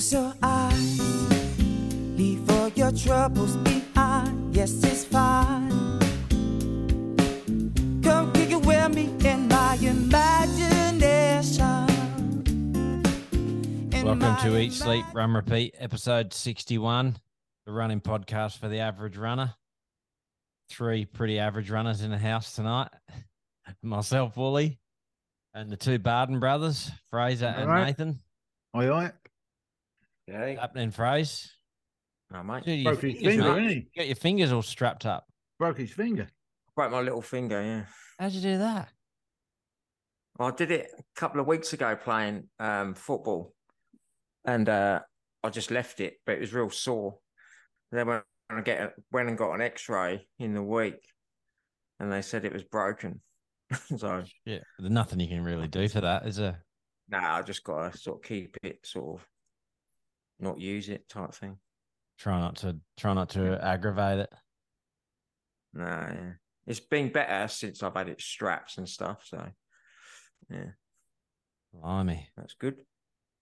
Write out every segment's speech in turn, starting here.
Close your eyes, leave all your troubles behind. Yes, it's fine. Come kick it with me in my imagination. In Welcome my to Eat, Sleep, ima- Run, Repeat, episode 61, the running podcast for the average runner. Three pretty average runners in the house tonight. Myself, Woolley, and the two Barden brothers, Fraser and Alright. Nathan. Aye, aye. Yeah. Happening, phrase. No, mate. Dude, Broke your his fingers, finger, mate. didn't he? You got your fingers all strapped up. Broke his finger. Broke my little finger, yeah. How'd you do that? I did it a couple of weeks ago playing um, football, and uh, I just left it, but it was real sore. Then when I get a- went and got an X-ray in the week, and they said it was broken. so Yeah, there's nothing you can really do for that, is there? nah, I just got to sort of keep it, sort of not use it type thing. Try not to try not to aggravate it. Nah, yeah. It's been better since I've had it straps and stuff. So yeah, Blimey. that's good.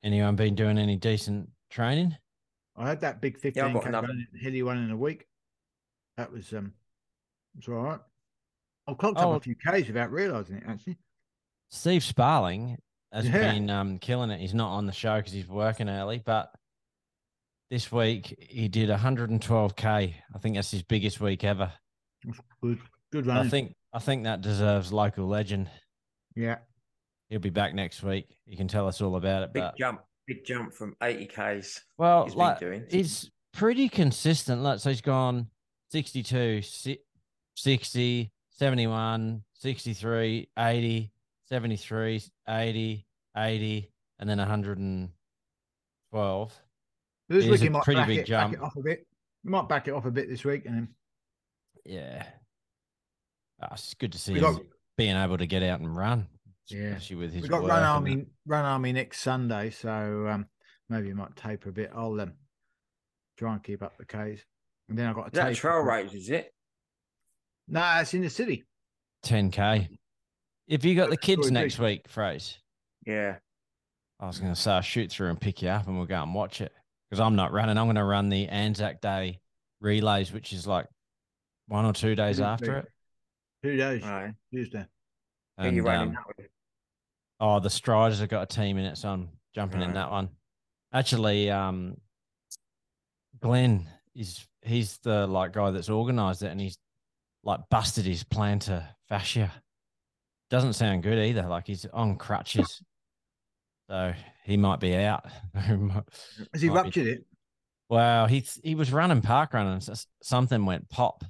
Anyone been doing any decent training? I had that big 15 Yeah, I've got k another- run, hilly one in a week. That was um, it's all right. I've clocked Oh. up a few k's without realizing it. Actually, Steve Sparling has Yeah. been um, killing it. He's not on the show because he's working early, but this week he did 112k. I think that's his biggest week ever. That's good, good running. I think I think that deserves local legend. yeah, He'll be back next week. You can tell us all about it. Big But jump, big jump from eighty k's. well, he's been like doing. he's pretty consistent. Like so, he's gone 62, 60, 71, 63, 80, 73, 80, 80, and then 112. This It week is a he might pretty back big it, jump. back it off a bit. He might back it off a bit this week, and then Yeah. Ah, it's good to see we him got being able to get out and run, Yeah. especially with his we got run army that. run army next Sunday, so um, maybe he might taper a bit. I'll um, try and keep up the k's, and then I got a that trail race, is it? No, it's in the city. 10k. If you got the kids next week, phrase, Yeah. I was going to say I'll shoot through and pick you up, and we'll go and watch it because I'm not running. I'm going to run the Anzac Day relays, which is like one or two days Tuesday. after it. Two days, Right. Tuesday. Who you running um, that with? Oh, the Striders have got a team in it, so I'm jumping in that one. Actually, um, Glenn is he's the like guy that's organised it, and he's like busted his plantar fascia. Doesn't sound good either. Like he's on crutches, so he might be out. Has he Might be- ruptured it? Well, he he was running park running, something went pop,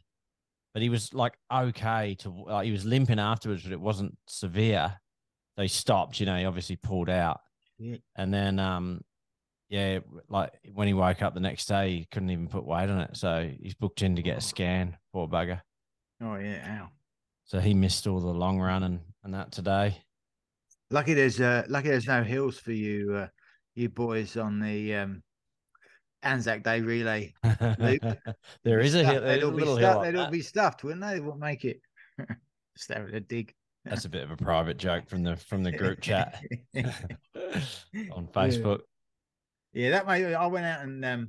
but he was like okay to like he was limping afterwards, but it wasn't severe. So he stopped. You know, he obviously pulled out, Yeah. and then um, yeah, like when he woke up the next day, he couldn't even put weight on it. So he's booked in to get a scan. Poor bugger. Oh yeah, ow. So he missed all the long run and, and that today. Lucky there's uh lucky there's no hills for you uh you boys on the um Anzac Day relay. there is a hill, They'd a all be little hill. like They'd all be stuffed, wouldn't they? They wouldn't make it. Just having a dig. That's a bit of a private joke from the from the group chat on Facebook. Yeah, that made I went out and um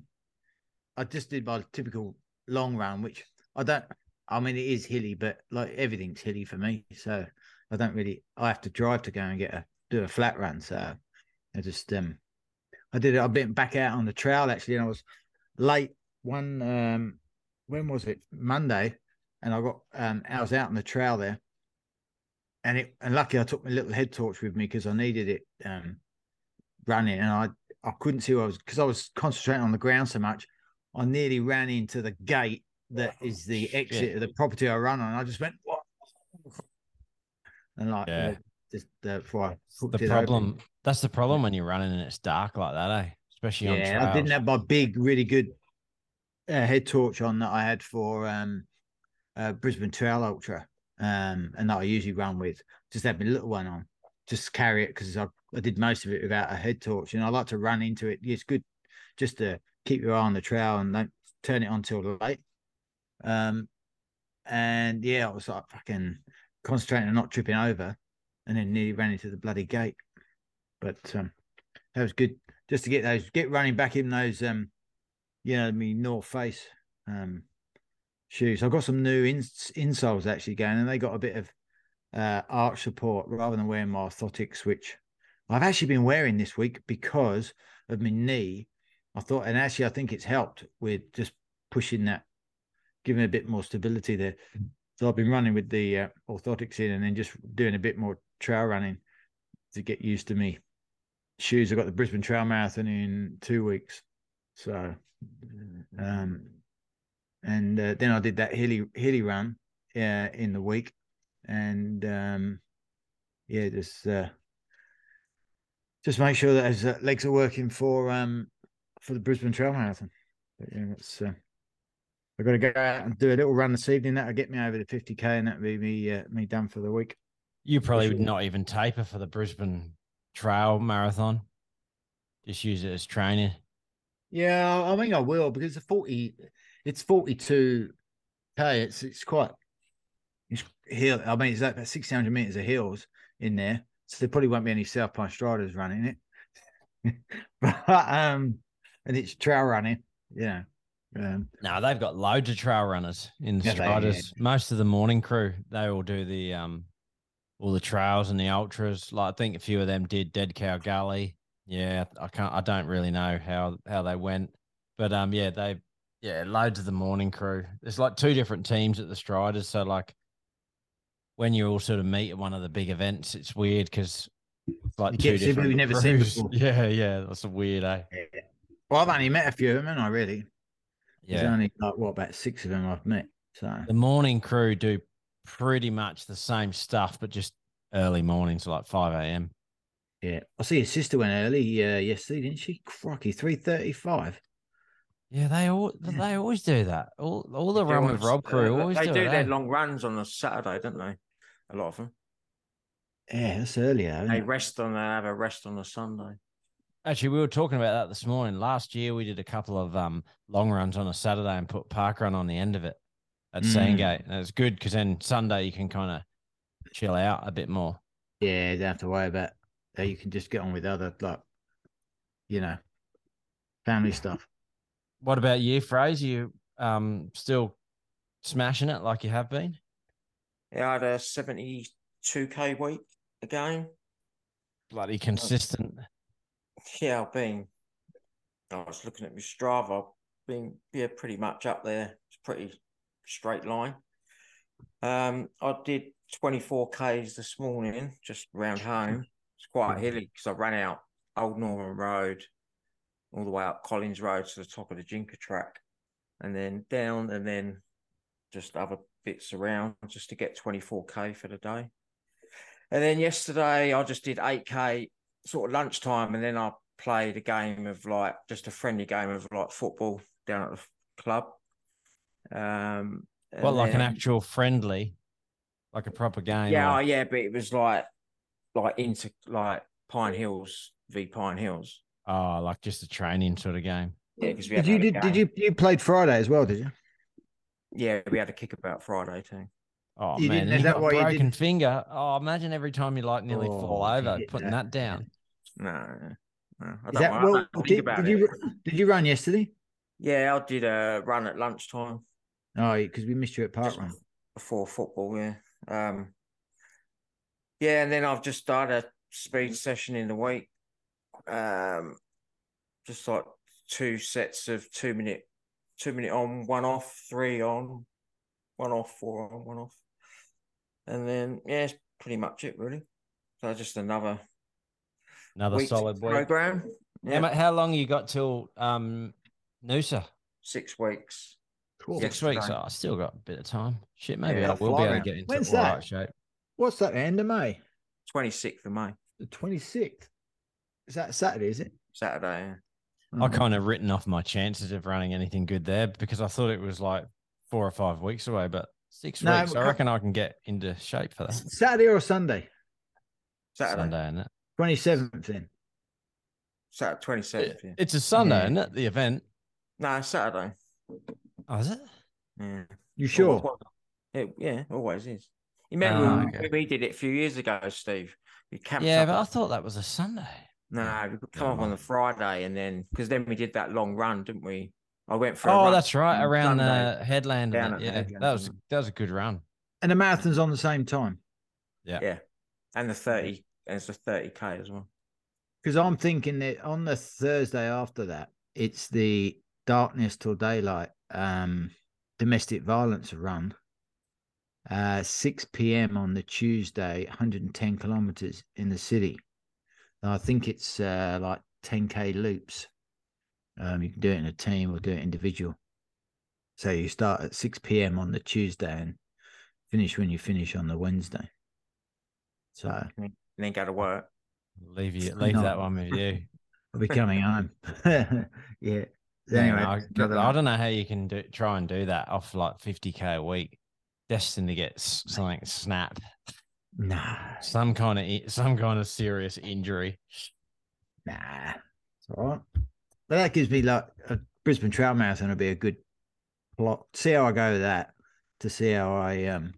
I just did my typical long run, which I don't I mean it is hilly, but like everything's hilly for me. So I don't really I have to drive to go and get a do a flat run. So I just um I did it, I've been back out on the trail actually, and I was late one um when was it? Monday, and I got um I was out on the trail there. And it and lucky I took my little head torch with me because I needed it um running and I I couldn't see where I was because I was concentrating on the ground so much. I nearly ran into the gate that is the exit of the property I run on. I just went? And like, Yeah. just before I The it problem open. that's the problem when you're running and it's dark like that, eh? Especially on Yeah. I didn't have my big, really good uh, head torch on that I had for um, uh, Brisbane Trail Ultra, um, and that I usually run with. Just had my little one on, just carry it because I, I did most of it without a head torch, and I like to run into it. It's good just to keep your eye on the trail and don't turn it on till late. Um, and yeah, I was like fucking concentrating on not tripping over, and then nearly ran into the bloody gate. But um, that was good. just to get those get running back in those um, you know, I mean North Face um shoes. I've got some new ins insoles actually going, and they got a bit of uh arch support rather than wearing my orthotics, which I've actually been wearing this week because of my knee. I thought, and actually, I think it's helped with just pushing that, giving a bit more stability there. So I've been running with the uh, orthotics in, and then just doing a bit more trail running to get used to me shoes. I've got the Brisbane Trail Marathon in two weeks, so um, and uh, then I did that hilly hilly run uh, in the week, and um, yeah, just uh, just make sure that his uh, legs are working for um for the Brisbane Trail Marathon. But yeah, that's uh, I've got to go out and do a little run this evening. That'll get me over the fifty k, and that'll be me uh, me done for the week. You probably would not even taper for the Brisbane Trail Marathon. Just use it as training. Yeah, I think I will because the forty, it's forty two k. It's it's quite it's hill. I mean, it's like about six hundred meters of hills in there, so there probably won't be any South Pine Striders running it. but um, and it's trail running. Yeah. Um, No, they've got loads of trail runners in the Yeah, Striders. Most of the morning crew, they all do the um all the trails and the ultras. Like I think a few of them did Dead Cow Gully. Yeah, I can't I don't really know how how they went. But um yeah, they yeah, loads of the morning crew. There's like two different teams at the Striders. So like when you all sort of meet at one of the big events, it's weird because like two get to see people different you've never seen crews. before. Yeah, yeah. That's a weird, eh? well, I've only met a few of them, and I really. There's Yeah. only like what about six of them I've met. So The morning crew do pretty much the same stuff, but just early mornings, like 5 a.m. yeah, I see his sister went early uh, yesterday, didn't she? Crocky, three thirty-five. Yeah, they all Yeah. they always do that. All all the They run do with Rob crew uh, always they do, do it. their eh? long runs on a Saturday, don't they? A lot of them. Yeah, that's earlier. They it? rest on. They have a rest on a Sunday. Actually, we were talking about that this morning. Last year, we did a couple of um long runs on a Saturday and put park run on the end of it at Mm. Sandgate, and it's good because then Sunday you can kind of chill out a bit more. Yeah, you don't have to worry about that. You can just get on with other like, you know, family stuff. What about you, Fraser? You um still smashing it like you have been? Yeah, I had a seventy-two k week again. Bloody consistent. Yeah, I've been. I was looking at my Strava. Been yeah, pretty much up there. It's pretty straight line. Um, I did twenty four k's this morning, just round home. It's quite hilly because I ran out Old Norman Road, all the way up Collins Road to the top of the Jinker track, and then down, and then just other bits around just to get twenty four k for the day. And then yesterday I just did eight k sort of lunchtime, and then I played a game of like just a friendly game of like football down at the club. Um, Well, like an actual friendly, like a proper game. yeah, or- oh, yeah, but it was like like into like Pine Hills v Pine Hills. Oh, like just a training sort of game. Yeah, because we Did you to have did, did you you played Friday as well? Did you? Yeah, we had a kick about Friday too. Oh You man, is that got why a you broken didn't- finger. Oh, imagine every time you like nearly fall Oh, over, yeah, putting that- that down. No, no, I Is don't, that I well? don't think Did, about did it. you did you run yesterday? Yeah, I did a run at lunchtime Oh, because we missed you at Park just Run. before football. Yeah, um, yeah, and then I've just started a speed session in the week. Um, just like two sets of two minute, two minute on, one off, three on, one off, four on, one off, and then yeah, it's pretty much it really. So just another Another week solid week. program. How, Yeah, mu- how long you got till um Noosa? six weeks. Cool. Six Yesterday. weeks. Oh, I still got a bit of time. Shit, maybe Yeah, I will be able to get into When's all that? right shape. What's that? End of May, Twenty sixth of May, the twenty sixth. Is that Saturday? Is it? Saturday. yeah. I Oh, kind of written off my chances of running anything good there because I thought it was like four or five weeks away, but six No, weeks. I reckon I can get into shape for that. Saturday or Sunday? Saturday, Sunday, isn't it? Twenty seventh. Then. Saturday, twenty seventh. Yeah. It's a Sunday, Yeah. isn't it? The event. No, Saturday. Oh, is it? Yeah. You sure? Always- It, yeah, always is. You remember Ah, when okay. we did it a few years ago, Steve? You camped Yeah, up but I thought that was a Sunday. No, we could come up on the. Friday, and then because then we did that long run, didn't we? I went for. a Oh, run that's right. Around Sunday. the headland. Down that. the Yeah, headland, that was didn't that was a good run. And the marathon's on the same time. Yeah. Yeah, and the thirty, and it's a thirty k as well. Because I'm thinking that on the Thursday after that, it's the darkness till daylight um, domestic violence run. Uh, 6 p.m. on the Tuesday, 110 kilometers in the city. And I think it's uh, like 10k loops. Um, you can do it in a team or do it individual. So you start at 6 p.m. on the Tuesday and finish when you finish on the Wednesday. So And then go to work. Leave you leave No. that one with you. I'll be coming home. yeah. Anyway, Anyway, I, I don't know how you can do try and do that off like 50k a week. Destined to get s- something snapped, Nah, some kind of some kind of serious injury. nah. It's all right. But that gives me like a Brisbane Trail Marathon will be a good plot. See how I go with that to see how I um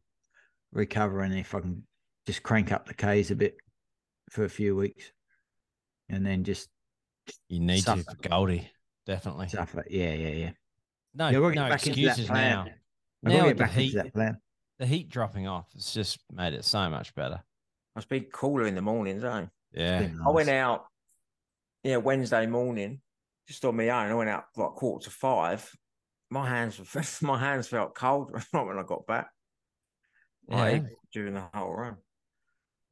recover and if I can just crank up the K's a bit for a few weeks and then just You need to Suffer. for Goldie, definitely. suffer. Yeah, yeah, yeah. No, yeah, we'll no back into that excuses plan. now. I've got Now to with get the back heat, into that plan. the heat dropping off, has just made it so much better. Must be cooler in the mornings, eh? Yeah, Been I went out, yeah, Wednesday morning, just on my own. I went out like quarter to five. My hands, were- my hands felt cold right when I got back. Like, Yeah. during the whole run.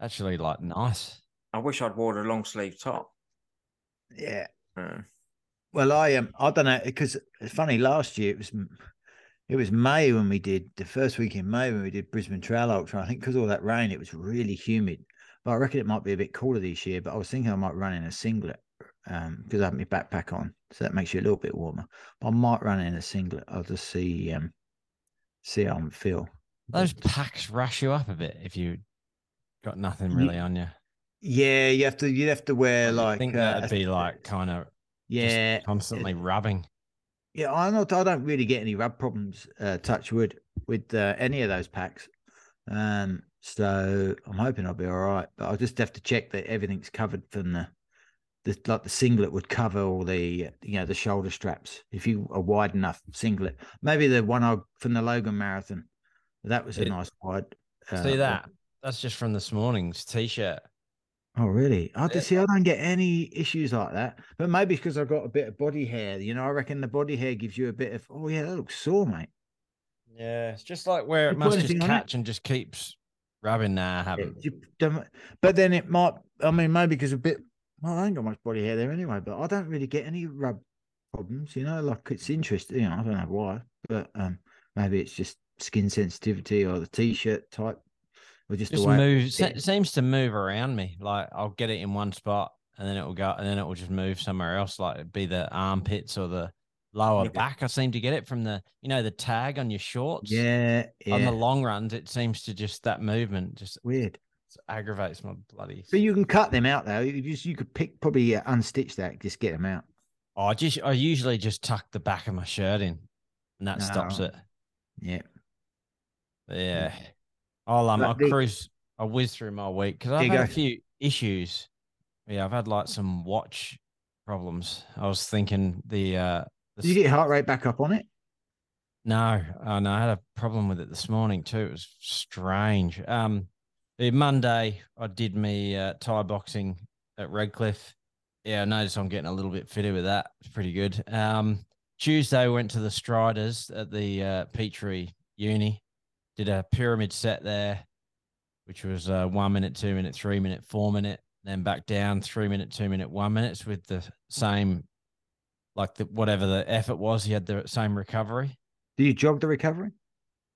actually, like nice. I wish I'd wore a long sleeve top. Yeah. Uh, Well, I um, I don't know because it's funny. Last year it was, it was May when we did the first week in May when we did Brisbane Trail Ultra. I think because all that rain, it was really humid. But I reckon it might be a bit cooler this year. But I was thinking I might run in a singlet um because I have my backpack on, so that makes you a little bit warmer. But I might run in a singlet. I'll just see um see how I feel. Those But- packs rush you up a bit if you got nothing really on you. yeah, you have to you have to wear like. I think uh, that'd be like kind of yeah constantly rubbing. Yeah, I'm not. I don't really get any rub problems. Uh, touch wood with uh, any of those packs. Um, so I'm hoping I'll be all right. But I'll just have to check that everything's covered from the, the like the singlet would cover all the you know the shoulder straps. If you a wide enough singlet, maybe the one I from the Logan Marathon, that was a It- nice wide. uh, See that? That's just from this morning's t-shirt. Oh, really? I Yeah. see. I don't get any issues like that. But maybe because I've got a bit of body hair. You know, I reckon the body hair gives you a bit of. Oh yeah, that looks sore, mate. Yeah, it's just like where it put must just anything on it? catch and just keeps rubbing. Nah, I haven't. you But then it might. I mean, maybe because a bit. Well, I ain't got much body hair there anyway. But I don't really get any rub problems. You know, like it's interesting. You know, I don't know why, but um, maybe it's just skin sensitivity or the t-shirt type, or just, Just the way. move. se- seems to move around me. Like I'll get it in one spot and then it will go and then it will just move somewhere else. Like it'd be the armpits or the lower Yeah. back. I seem to get it from the you know the tag on your shorts. Yeah, On the long runs, it seems to just that movement just Weird. Aggravates my bloody. But you can cut them out though. You just you could pick probably uh, unstitch that, just get them out. Oh, I just I usually just tuck the back of my shirt in, and that stops Oh. it. Yeah. But yeah, I'll um But I'll the- cruise. I'll whiz through my week because I've had a few issues. Yeah, I've had like some watch problems. I was thinking the uh the Did you get your heart rate back up on it? No, oh no, I had a problem with it this morning too. It was strange. Um, Monday I did me uh, Thai boxing at Redcliffe. Yeah, I noticed I'm getting a little bit fitter with that. It's pretty good. Um, Tuesday went to the Striders at the uh, Petrie Uni. Did a pyramid set there, which was uh, one minute, two minute, three minute, four minute. Then back down three minute, two minute, one minutes with the same, like the whatever the effort was. He had the same recovery. Do you jog the recovery?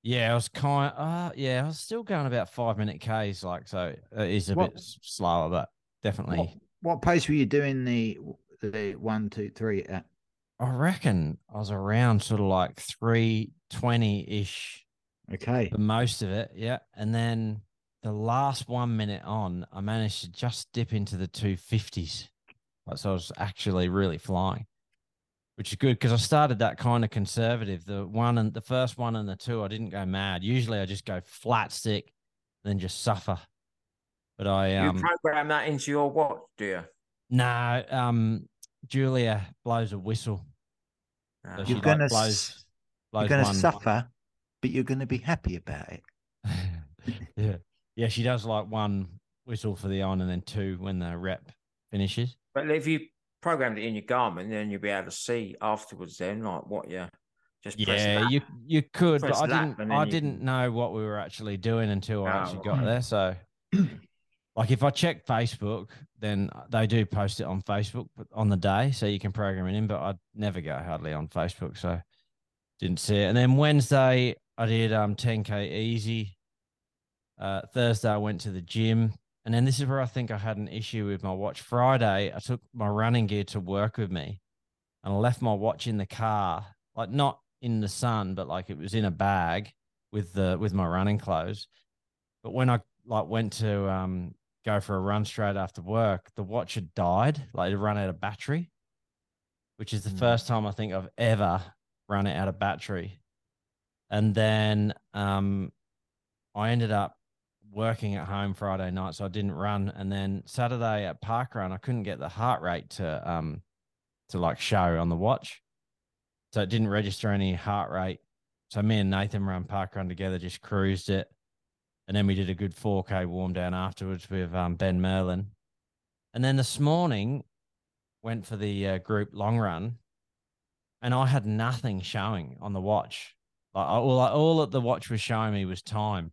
Yeah, I was kind. Uh, yeah, I was still going about five minute k's. Like, so it is a What- bit slower, but definitely. What, what pace were you doing the the one, two, three at? I reckon I was around sort of like three twenty ish Okay. for most of it. Yeah, and then the last one minute on, I managed to just dip into the two fifties. Like, so I was actually really flying, which is good because I started that kind of conservative. The one and the first one and the two, I didn't go mad. Usually, I just go flat stick, then just suffer. But I you um program that into your watch, do you? No, um, Julia blows a whistle. Uh, So You're like gonna blows, blows You're going to one- suffer, but you're going to be happy about it. yeah, yeah. She does like one whistle for the on, and then two when the rep finishes. But if you programmed it in your Garmin, then you'll be able to see afterwards. Then, like what you just Yeah, you you could, but I didn't. I didn't can- know what we were actually doing until I actually Oh, got right. there. So, like, if I check Facebook, then they do post it on Facebook on the day, so you can program it in. But I never go hardly on Facebook, so didn't see it. And then Wednesday, I did um 10k easy. Uh, Thursday, I went to the gym. And then this is where I think I had an issue with my watch. Friday, I took my running gear to work with me and I left my watch in the car, like not in the sun, but like it was in a bag with the with my running clothes. But when I like went to um go for a run straight after work, the watch had died, like it run out of battery, which is the Mm. first time I think I've ever run it out of battery. And then um I ended up working at home Friday night, so I didn't run. And then Saturday at park run, I couldn't get the heart rate to um to like show on the watch, so it didn't register any heart rate. So me and Nathan ran park run together, just cruised it, and then we did a good 4K warm down afterwards with um, Ben Merlin. And then this morning, went for the uh, group long run, and I had nothing showing on the watch. Like all, all that the watch was showing me was time.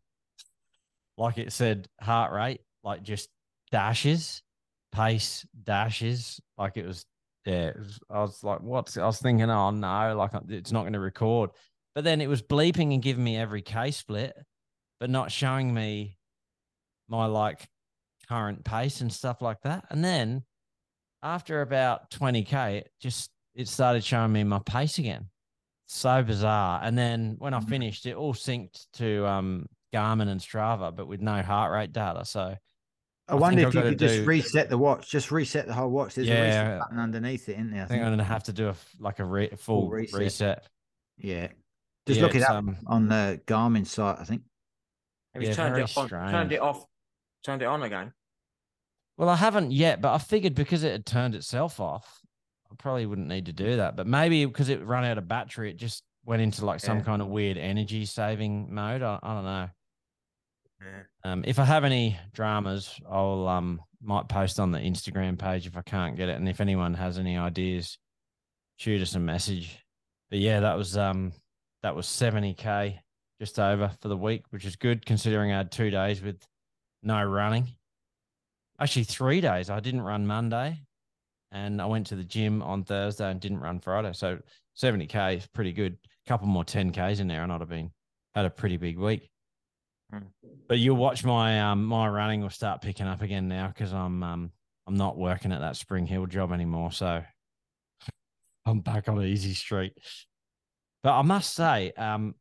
Like it said heart rate, like just dashes, pace dashes. Like it was, yeah. It was, I was like, what? I was thinking, oh no, like it's not going to record. But then it was bleeping and giving me every K split, but not showing me my like current pace and stuff like that. And then after about 20K, it just it started showing me my pace again. So bizarre. And then when I Mhm. finished, it all synced to um Garmin and Strava, but with no heart rate data. So I, I wonder if you gotta could just do- reset the watch, just reset the whole watch. There's a reset button underneath it, isn't there? I I think think. I'm gonna have to do a f- like a re- full, reset. reset. Yeah. Just Yeah, look it up um, on the Garmin site, I think. Have you Yeah, turned very it on? Turned it off. Turned it on again. Well, I haven't yet, but I figured because it had turned itself off, I probably wouldn't need to do that. But maybe because it ran out of battery, it just went into like some Yeah. kind of weird energy saving mode. I, I don't know. Um, if I have any dramas, I'll um might post on the Instagram page if I can't get it, and if anyone has any ideas, shoot us a message. But yeah, that was um that was seventy k just over for the week, which is good considering I had two days with no running. Actually, three days. I didn't run Monday, and I went to the gym on Thursday and didn't run Friday. So seventy k is pretty good. A couple more ten k's in there, and I'd have been had a pretty big week. But you'll watch my um my running will start picking up again now because I'm um I'm not working at that Spring Hill job anymore, so I'm back on easy street. But I must say, um,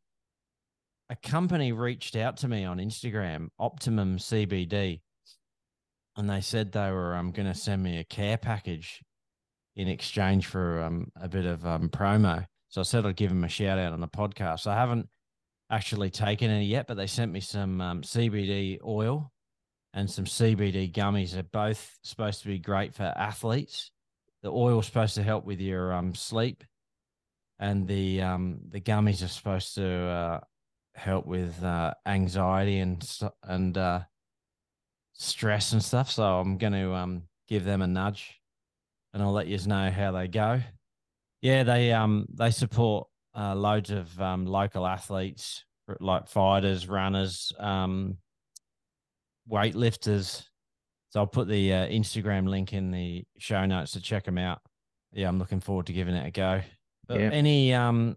a company reached out to me on Instagram, Optimum CBD, and they said they were um going to send me a care package in exchange for um a bit of um promo. So I said I'd give them a shout out on the podcast. I haven't actually taken any yet, but they sent me some um, CBD oil and some CBD gummies. They're both supposed to be great for athletes. The oil's supposed to help with your um, sleep, and the um, the gummies are supposed to uh, help with uh, anxiety and and uh, stress and stuff. So I'm going to um, give them a nudge, and I'll let you know how they go. Yeah, they um they support uh, loads of um, local athletes like fighters, runners, um, weightlifters. So I'll put the uh, Instagram link in the show notes to check them out. Yeah, I'm looking forward to giving it a go. But Yeah. any um,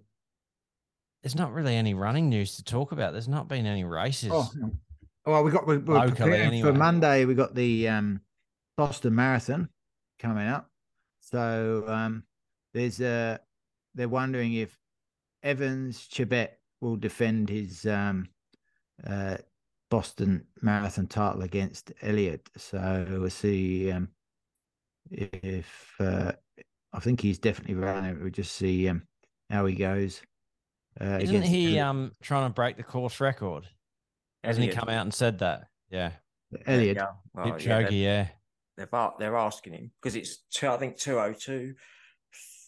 there's not really any running news to talk about. There's not been any races. Oh, well, we got we, we're Locally anyway. for Monday. We got the um, Boston Marathon coming up. So um, there's uh they're wondering if Evans Chebet will defend his um, uh, Boston Marathon title against Eliud. So we'll see um, if uh, I think he's definitely running it. We'll just see um, how he goes. Uh, Isn't he um trying to break the course record? Hasn't he come out and said that? Yeah, Eliud? Yeah. Well, yeah, Kipchoge, they- yeah. they're they're asking him because it's two. I think two oh two.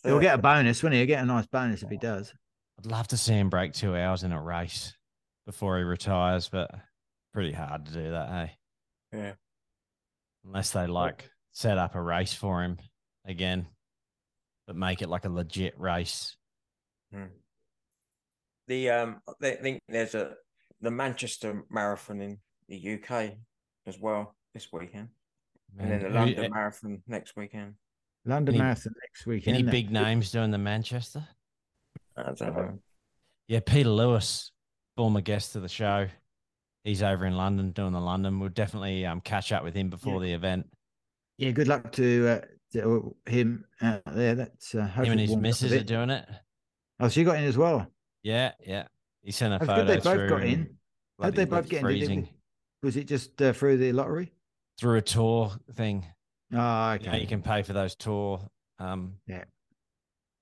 He'll get a bonus, won't he? He'll get a nice bonus if he does. I'd love to see him break two hours in a race before he retires, but pretty hard to do that, hey? Yeah. Unless they like set up a race for him again, but make it like a legit race. Hmm. The um, I think there's a the Manchester Marathon in the UK as well this weekend, and then the Who- London eh, Marathon next weekend. London Any- Marathon next weekend. Any isn't it? big names doing the Manchester? I don't know. Yeah, Peter Lewis, former guest of the show. He's over in London doing the London. We'll definitely um, catch up with him before the event. Yeah, good luck to, uh, to him out there. That's uh, Him and his warmed up a missus are doing it. Oh, so you got in as well. Yeah, yeah. He sent a That's photo good. They both got in. How'd bloody they both get in? Did freezing Was it just uh, through the lottery? through a tour thing. Oh, You, know, okay. you can pay for those tour um Yeah.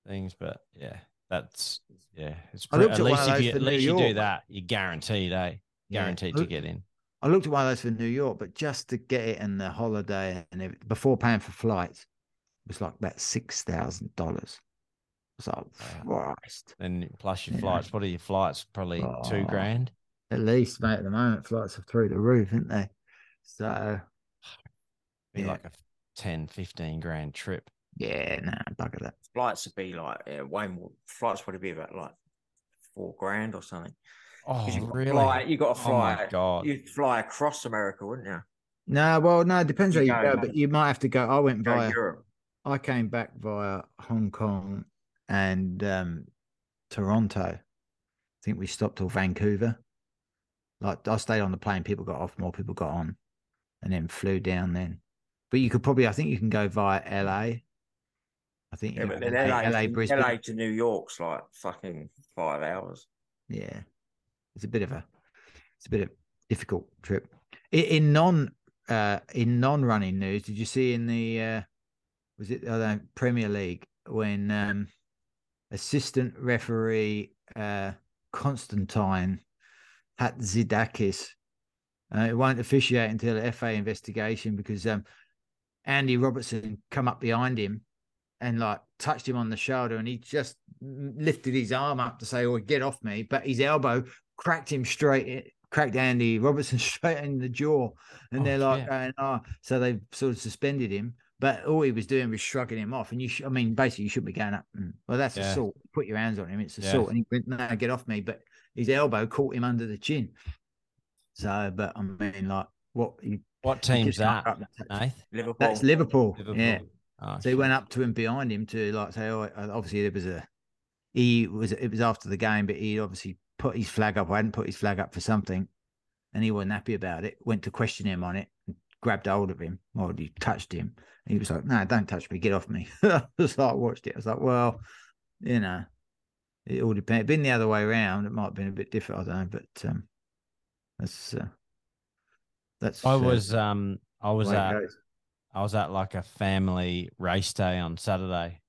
things, but yeah, that's yeah. It's I pre- looked at least if you at least you do that, you're guaranteed, eh? Guaranteed I to get in. I looked at one of those for New York, but just to get it and the holiday and before paying for flights, it was like about six thousand dollars. So was like, Wow. Christ. Then plus your Yeah. flights. What are your flights? Probably two Oh. grand. At least, mate, at the moment, flights are through the roof, aren't they? So, Be Yeah. like a 10, 15 grand trip. Yeah, no, nah, bugger that. Flights would be like yeah, way more. Flights would be about like four grand or something. Oh, 'Cause you got really? fly. You got to Oh my fly. god! You'd fly across America, wouldn't you? No, well, no, it depends You where you go, go, but you might have to go. I went Go via, Europe. I came back via Hong Kong and um, Toronto. I think we stopped till Vancouver. Like I stayed on the plane, people got off, more people got on, and then flew down then. But you could probably, I think you can go via LA. I think Yeah, but then LA, LA, to, Brisbane. LA to New York's like fucking five hours. Yeah, it's a bit of a, it's a bit of difficult trip. In, in non, uh, in non-running news, did you see in the, uh, was it uh, Premier League when um, assistant referee uh, Constantine Hatzidakis uh, it won't officiate until the FA investigation because um, Andy Robertson come up behind him and like touched him on the shoulder and he just lifted his arm up to say, "Oh, get off me!" But his elbow cracked him straight, cracked Andy Robertson straight in the jaw, and Oh, they're like, shit. going, "Oh," so they sort of suspended him. But all he was doing was shrugging him off, and you, sh- I mean, basically, you shouldn't be going up. And, well, that's Yeah. assault. Put your hands on him. It's Yeah. assault. And he went, "No, get off me!" But his elbow caught him under the chin. So, but I mean, like, what? You, What team's that, Nath? Liverpool. That's Liverpool. Liverpool. Yeah. Oh, So he went up to him behind him to like say, oh, obviously there was a, he was, it was after the game, but he obviously put his flag up, or hadn't put his flag up for something, and he wasn't happy about it. Went to question him on it, and grabbed hold of him, or he touched him. And he was like, no, don't touch me, get off me. I was like, watched it. I was like, well, you know, it all depends. Been the other way around, it might have been a bit different. I don't know, but um, that's uh, that's. I uh, was um I was the way it at goes. I was at like a family race day on Saturday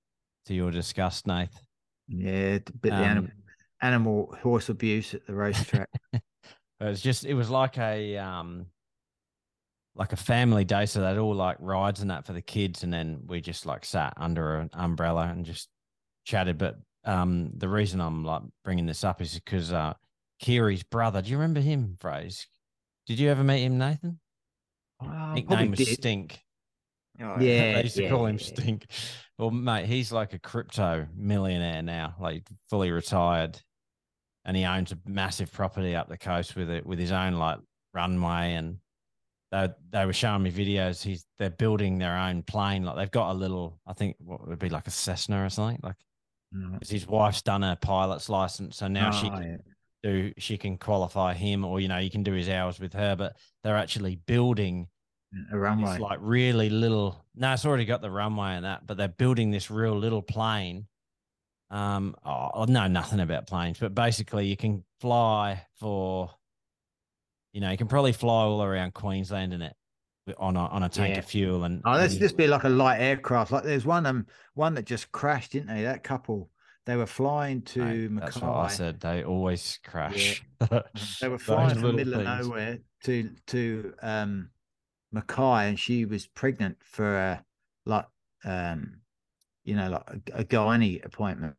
to your disgust, Nath. yeah, a bit the animal, Um, animal horse abuse at the racetrack. It was just it was like a um like a family day, so they'd all like rides and that for the kids, and then we just like sat under an umbrella and just chatted. But um the reason I'm like bringing this up is because uh Kiri's brother. Do you remember him, Phrase? Did you ever meet him, Nathan? Probably Nickname was did. Stink. Oh, Yeah, they used to yeah, call him yeah. Stink. Well, mate, he's like a crypto millionaire now, like fully retired, and he owns a massive property up the coast with it with his own like runway. And they they were showing me videos. He's they're building their own plane. Like they've got a little, I think what would be like a Cessna or something. Like Mm. 'cause his wife's done a pilot's license, so now she Oh, can yeah. do she can qualify him, or you know you can do his hours with her. But they're actually building a runway. this like really little. No, it's already got the runway and that, but they're building this real little plane. Um, oh, I know nothing about planes, but basically you can fly for, you know, you can probably fly all around Queensland in it on a on a tank Yeah. of fuel and. oh, let's just be like a light aircraft. Like there's one um one that just crashed, didn't they? That couple, they were flying to Mate, That's what I said. They always crash. They were flying from the middle of nowhere to to um Mackay, and she was pregnant for a like um, you know, like a, a gynae appointment,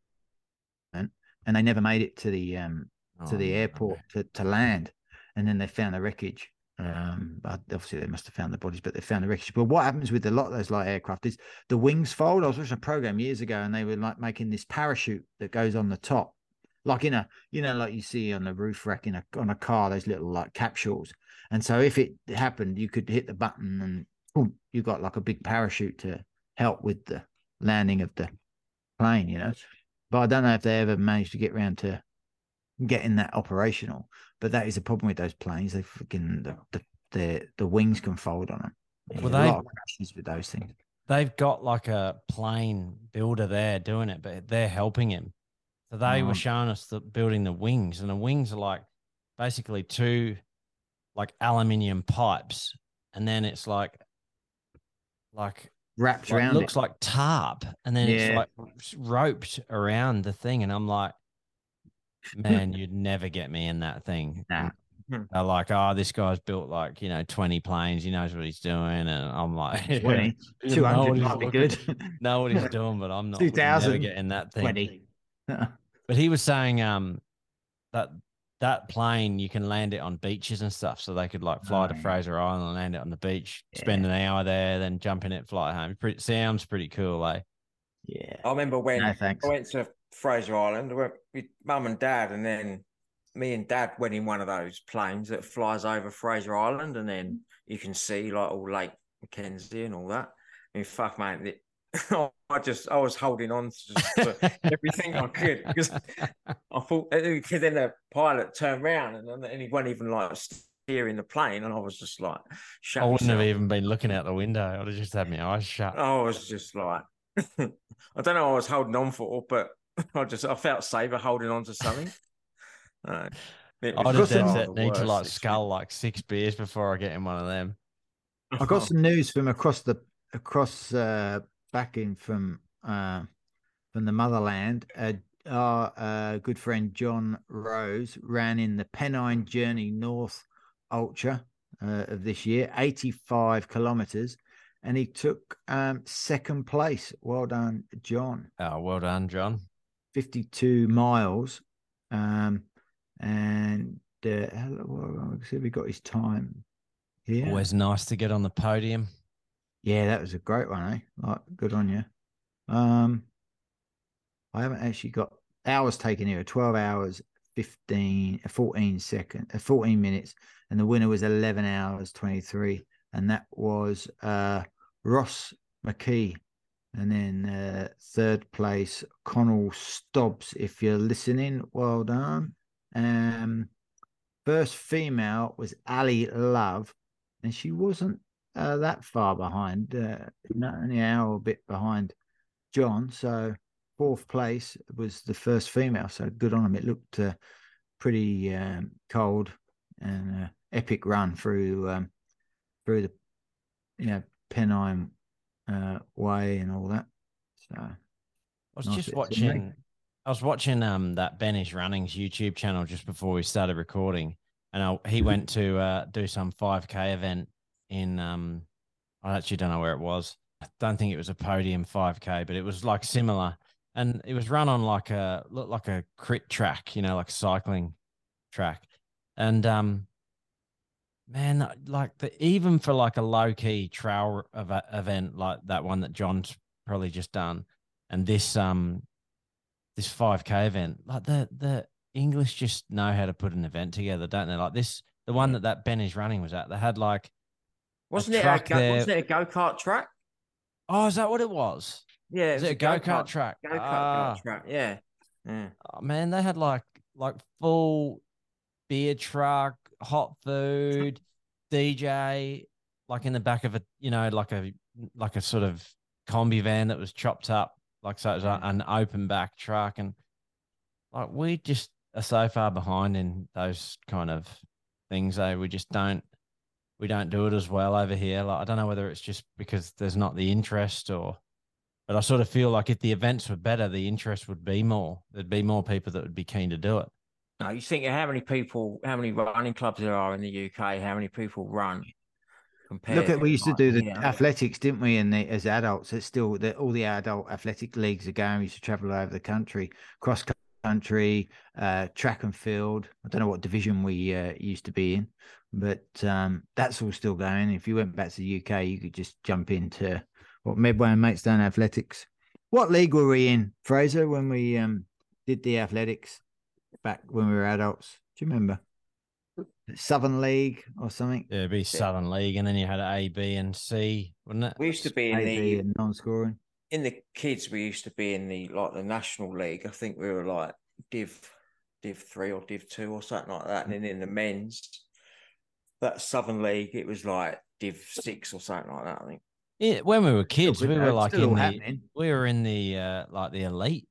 and they never made it to the um to Oh, the no. airport to, to land, and then they found the wreckage. Um, but obviously they must have found the bodies, but they found the wreckage. But what happens with a lot of those light aircraft is the wings fold. I was watching a program years ago, and they were like making this parachute that goes on the top, like in a you know like you see on the roof rack in a on a car, those little like capsules. And so if it happened, you could hit the button, and boom, you got like a big parachute to help with the landing of the plane. You know, but I don't know if they ever managed to get around to getting that operational. But that is a problem with those planes. They freaking the the the, the wings can fold on them. Well, a they- lot of crashes with those things. they've got like a plane builder there doing it, but they're helping him. So they were showing us the building the wings, and the wings are like basically two like aluminium pipes, and then it's like like, Wrapped like around looks it. like tarp, and then it's like roped around the thing, and I'm like, man, you'd never get me in that thing. Nah. They're like, oh, this guy's built like you know twenty planes. He knows what he's doing, and I'm like, 20, he doesn't know what he's might be looking- good. know what he's doing, but I'm not. would 2000, get in that thing. 20. But he was saying um that that plane you can land it on beaches and stuff, so they could like fly to Oh, yeah. Fraser Island and land it on the beach, spend an hour there, then jump in it, fly home. Pretty, sounds pretty cool, eh? yeah. I remember when No, thanks. I went to Fraser Island. I went with mum and dad, and then me and dad went in one of those planes that flies over Fraser Island, and then you can see like all Lake McKenzie and all that. I mean, fuck, man, it, I just I was holding on to, just to everything I could because I thought because then the pilot turned around and, then he wasn't even like steering the plane, and I was just like, shut I wouldn't have even been looking out the window. I'd have just had my eyes shut. I was just like, I don't know what I was holding on for, but I just I felt safer holding on to something. Uh, I'd was have got dead some- set the need to like experience. scull like six beers before I get in one of them. I got some news from across the across uh back in from uh from the motherland. Uh, our uh, good friend John Rose ran in the Pennine Journey North Ultra uh, of this year, 85 kilometers, and he took um second place. Well done, John. Oh, well done, John. 52 miles. Um, and uh, hello, well, see, we got his time here. Always nice to get on the podium. Yeah, that was a great one, eh? Like, good on you. Um, I haven't actually got hours taken here. Twelve hours, 15, uh, 14 second, uh, fourteen minutes, and the winner was eleven hours twenty three, and that was uh Ross McKee. And then uh, third place, Connell Stobbs. If you're listening, well done. Um, first female was Ali Love, and she wasn't uh, that far behind, uh, only an hour bit behind John. So fourth place was the first female. So good on him. It looked uh, pretty um, cold and uh, epic run through um, through the you know Pennine uh, Way and all that. So I was Nice just watching. I was watching um that Ben is Running's YouTube channel just before we started recording, and I, he went to uh, do some 5K event in um. I actually don't know where it was. I don't think it was a podium 5K, but it was like similar, and it was run on like a looked like a crit track, you know, like a cycling track, and um. Man, like the even for like a low key trail event like that one that John's probably just done, and this um this 5k event like the the english just know how to put an event together don't they like this the one that that ben is running was at they had like Wasn't it, a go, wasn't it a go kart track? oh is that what it was Yeah, is it a go-kart track Go kart Ah, track. Yeah. yeah. oh, man they had like like full beer truck hot food dj like in the back of a you know like a like a sort of combi van that was chopped up like so it was a- an open back truck and like we just are so far behind in those kind of things though we just don't we don't do it as well over here like i don't know whether it's just because there's not the interest or but i sort of feel like if the events were better the interest would be more there'd be more people that would be keen to do it No, you think of how many people, how many running clubs there are in the UK, how many people run. compared Look at we used to do the here. athletics, didn't we? And the, as adults, it's still the, all the adult athletic leagues are going. We used to travel all over the country, cross country, uh, track and field. I don't know what division we uh, used to be in, but um, that's all still going. If you went back to the UK, you could just jump into what Medway and Maidstone Athletics. What league were we in, Fraser, when we um, did the athletics back when we were adults? Do you remember? Southern League or something? Yeah, it'd be Southern League, and then you had A, B, and C, wouldn't it? We used to be in AB the non-scoring. in the kids. We used to be in the like the national league. I think we were like Div Div three or Div two or something like that. And then in the men's, that Southern League, it was like Div six or something like that. I think. Yeah, when we were kids, we were like in all the happening. we were in the uh, like the elite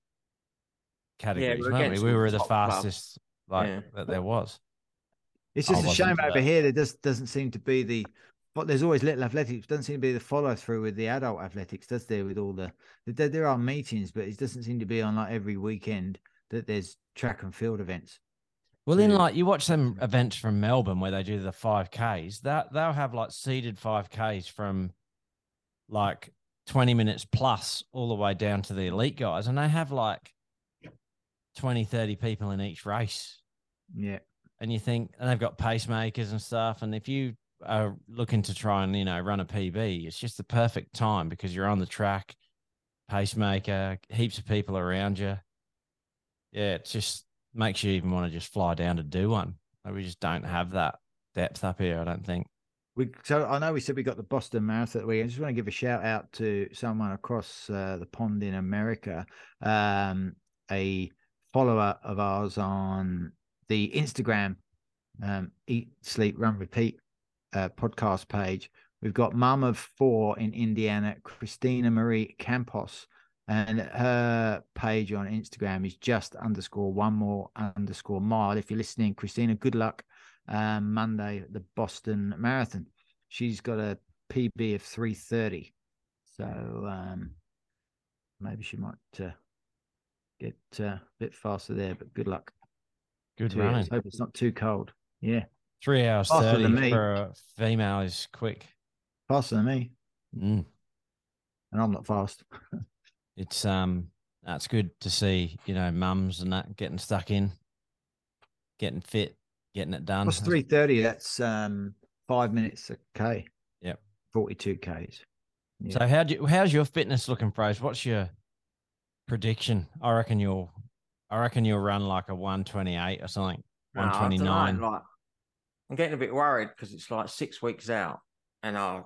categories, we're weren't we? We were the the top clubs. fastest like Yeah. that there was. It's just a shame over that. here. There just doesn't seem to be the, but there's always little athletics. Doesn't seem to be the follow through with the adult athletics, does there? With all the there, there are meetings, but it doesn't seem to be on like every weekend that there's track and field events. Well, Yeah. like you watch some events from Melbourne where they do the five Ks. That they'll have like seeded five Ks from like twenty minutes plus all the way down to the elite guys, and they have like 20, 30 people in each race. Yeah, and you think, and they've got pacemakers and stuff. And if you are looking to try and, you know, run a PB, it's just the perfect time because you're on the track, pacemaker, heaps of people around you. Yeah, it's just makes you even want to just fly down to do one. Like, we just don't have that depth up here, I don't think. we. So I know we said we got the Boston Marathon. We I just want to give a shout out to someone across uh, the pond in America, um, a follower of ours on the Instagram um, Eat, Sleep, Run, Repeat uh, podcast page. We've got Mum of Four in Indiana, Christina Marie Campos, and her page on Instagram is just underscore one more underscore mile. If you're listening, Christina, good luck. Um, Monday, at the Boston Marathon. She's got a PB of 330. So um, maybe she might uh, get uh, a bit faster there, but good luck. Good her. running. Hope it's not too cold. Yeah, Three hours Faster 30 than me. for a female is quick. faster than me, Mm. and I'm not fast. It's, um, that's good to see, you know, mums and that getting stuck in, getting fit, getting it done. What's 330? That's um, five minutes a K. Yep. 42 Ks. Yeah. So how do you, how's your fitness looking, Fraser? What's your prediction? I reckon you'll I reckon you'll run like a one twenty eight or something. No, I One dunno, twenty nine. Like, I'm getting a bit worried because it's like six weeks out, and I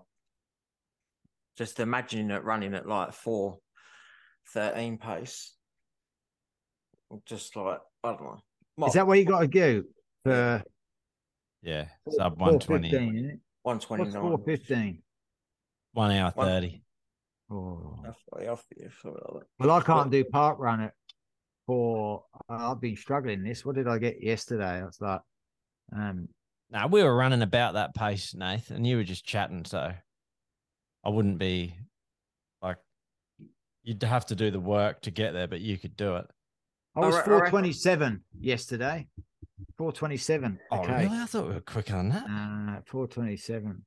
just imagining it running at like four thirteen pace. Just like I don't know. Is that where you got to go? for Yeah. Sub one twenty. 415, isn't it? one What's twenty nine? 415? One hour One- thirty. Oh. Well, Well, I can't do park run it for. uh, I've been struggling this. What did I get yesterday? I was like, um, No, we were running about that pace, Nath, and you were just chatting, so I wouldn't be like you'd have to do the work to get there, but you could do it. I was re- I reckon- 427 yesterday. 427. Oh, okay. really? I thought we were quicker than that. Uh, 427.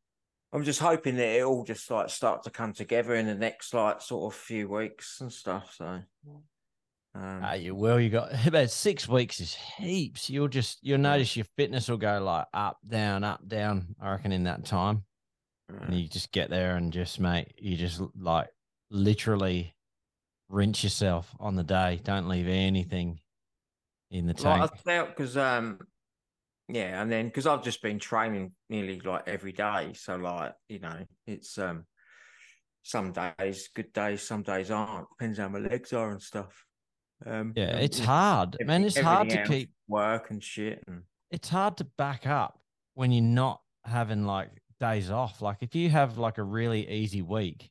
I'm just hoping that it all just like start to come together in the next like sort of few weeks and stuff. So, um, Ah, you will. You got about six weeks is heaps. You'll just you'll notice your fitness will go like up, down, up, down. I reckon in that time, and uh, you just get there and just mate, you just like literally rinse yourself on the day. Don't leave anything in the tank. like I felt because um, yeah, and then because I've just been training nearly like every day, so like you know, it's um, some days good days, some days aren't. Depends how my legs are and stuff. Um, yeah, it's hard, man. everything- It's hard to keep. work and shit and. It's hard to back up when you're not having like days off. Like if you have like a really easy week,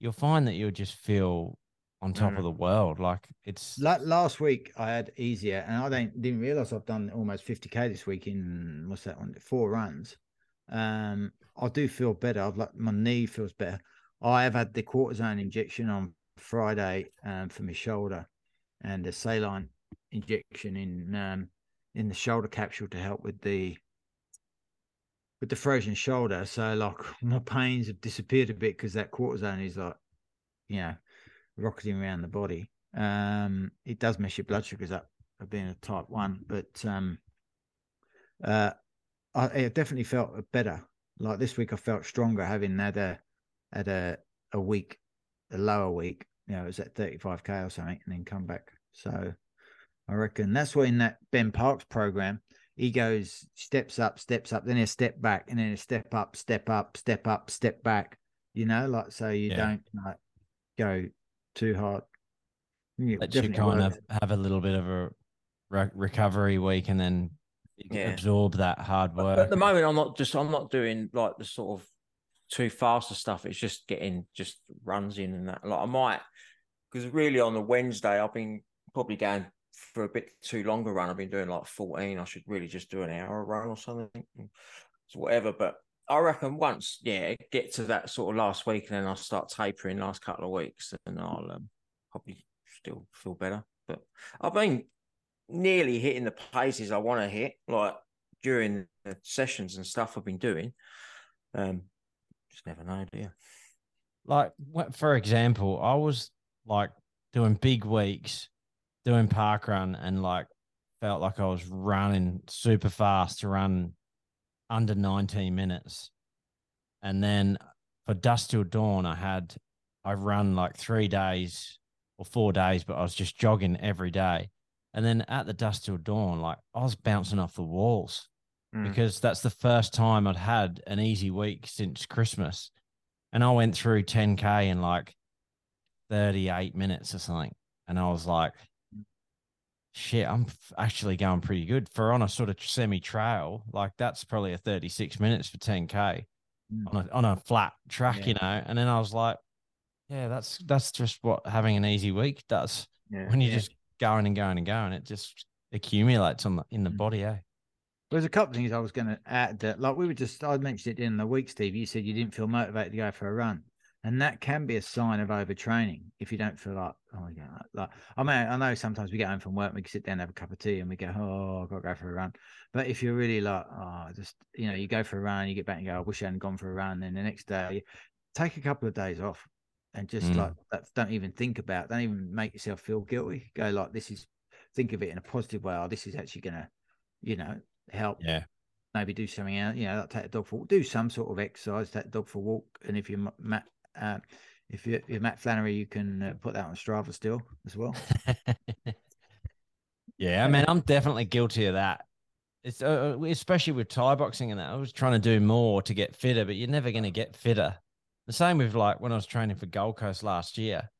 you'll find that you'll just feel on top Mm. of the world. Like it's La- last week I had easier, and I don't didn't realize I've done almost 50k this week in what's that one? Four runs. Um, I do feel better. I've like my knee feels better. I have had the cortisone injection on Friday um, for my shoulder, and a saline injection in um, in the shoulder capsule to help with the with the frozen shoulder. So like my pains have disappeared a bit because that cortisone is like, you know, rocketing around the body. Um, it does mess your blood sugars up of being a type one, but um, uh, I it definitely felt better. Like this week, I felt stronger having had a had a a week, a lower week. You know, it was at thirty five k or something, and then come back. So I reckon that's why in that Ben Parkes program, he goes steps up, steps up, then a step back, and then a step up, step up, step up, step back. You know, like so you Yeah. don't like go too hard. Yeah, Let you kind works. of have a little bit of a re- recovery week and then Yeah. absorb that hard But work. At the moment, I'm not just I'm not doing like the sort of too faster stuff. It's just getting just runs in and that. Like I might because really on the Wednesday I've been probably going for a bit too long a run. I've been doing like 14. I should really just do an hour run or something. So whatever. But I reckon once, yeah, get to that sort of last week and then I'll start tapering last couple of weeks and I'll um, probably still feel better. But I've been nearly hitting the paces I want to hit, like during the sessions and stuff I've been doing. Um, just never know, do you? like for example, I was like doing big weeks, doing park run, and like felt like I was running super fast to run under 19 minutes. And then for Dust till dawn, I had I run like three days or four days, but I was just jogging every day. And then at the Dust till dawn, like I was bouncing off the walls Mm. because that's the first time I'd had an easy week since Christmas. And I went through 10K in like 38 minutes or something. And I was like, shit, I'm actually going pretty good for on a sort of semi trail. Like that's probably a 36 minutes for 10K Mm. on a, on a flat track, Yeah. you know. And then I was like, yeah, that's that's just what having an easy week does. Yeah. When you're Yeah. just going and going and going, it just accumulates on the in the Mm. body, eh? There's a couple of things I was going to add that, like we were just, I mentioned it in the week, Steve. You said you didn't feel motivated to go for a run, and that can be a sign of overtraining if you don't feel like, oh my god, like I mean, I know sometimes we get home from work, we can sit down, and have a cup of tea, and we go, oh, I've got to go for a run. But if you're really like, oh, just you know, you go for a run, you get back and go, I wish I hadn't gone for a run. Then the next day, take a couple of days off, and just Mm. like that, don't even think about, don't even make yourself feel guilty. Go like, this is, think of it in a positive way. Oh, this is actually gonna, you know, help Yeah. maybe do something else, you know, like take a dog for walk, do some sort of exercise, take the dog for a walk. And if you're Matt, uh, if you're, you're Matt Flannery, you can uh, put that on Strava still as well. yeah, I mean, I'm definitely guilty of that. It's uh, uh, especially with Thai boxing and that. I was trying to do more to get fitter, but you're never going to get fitter. The same with like when I was training for Gold Coast last year,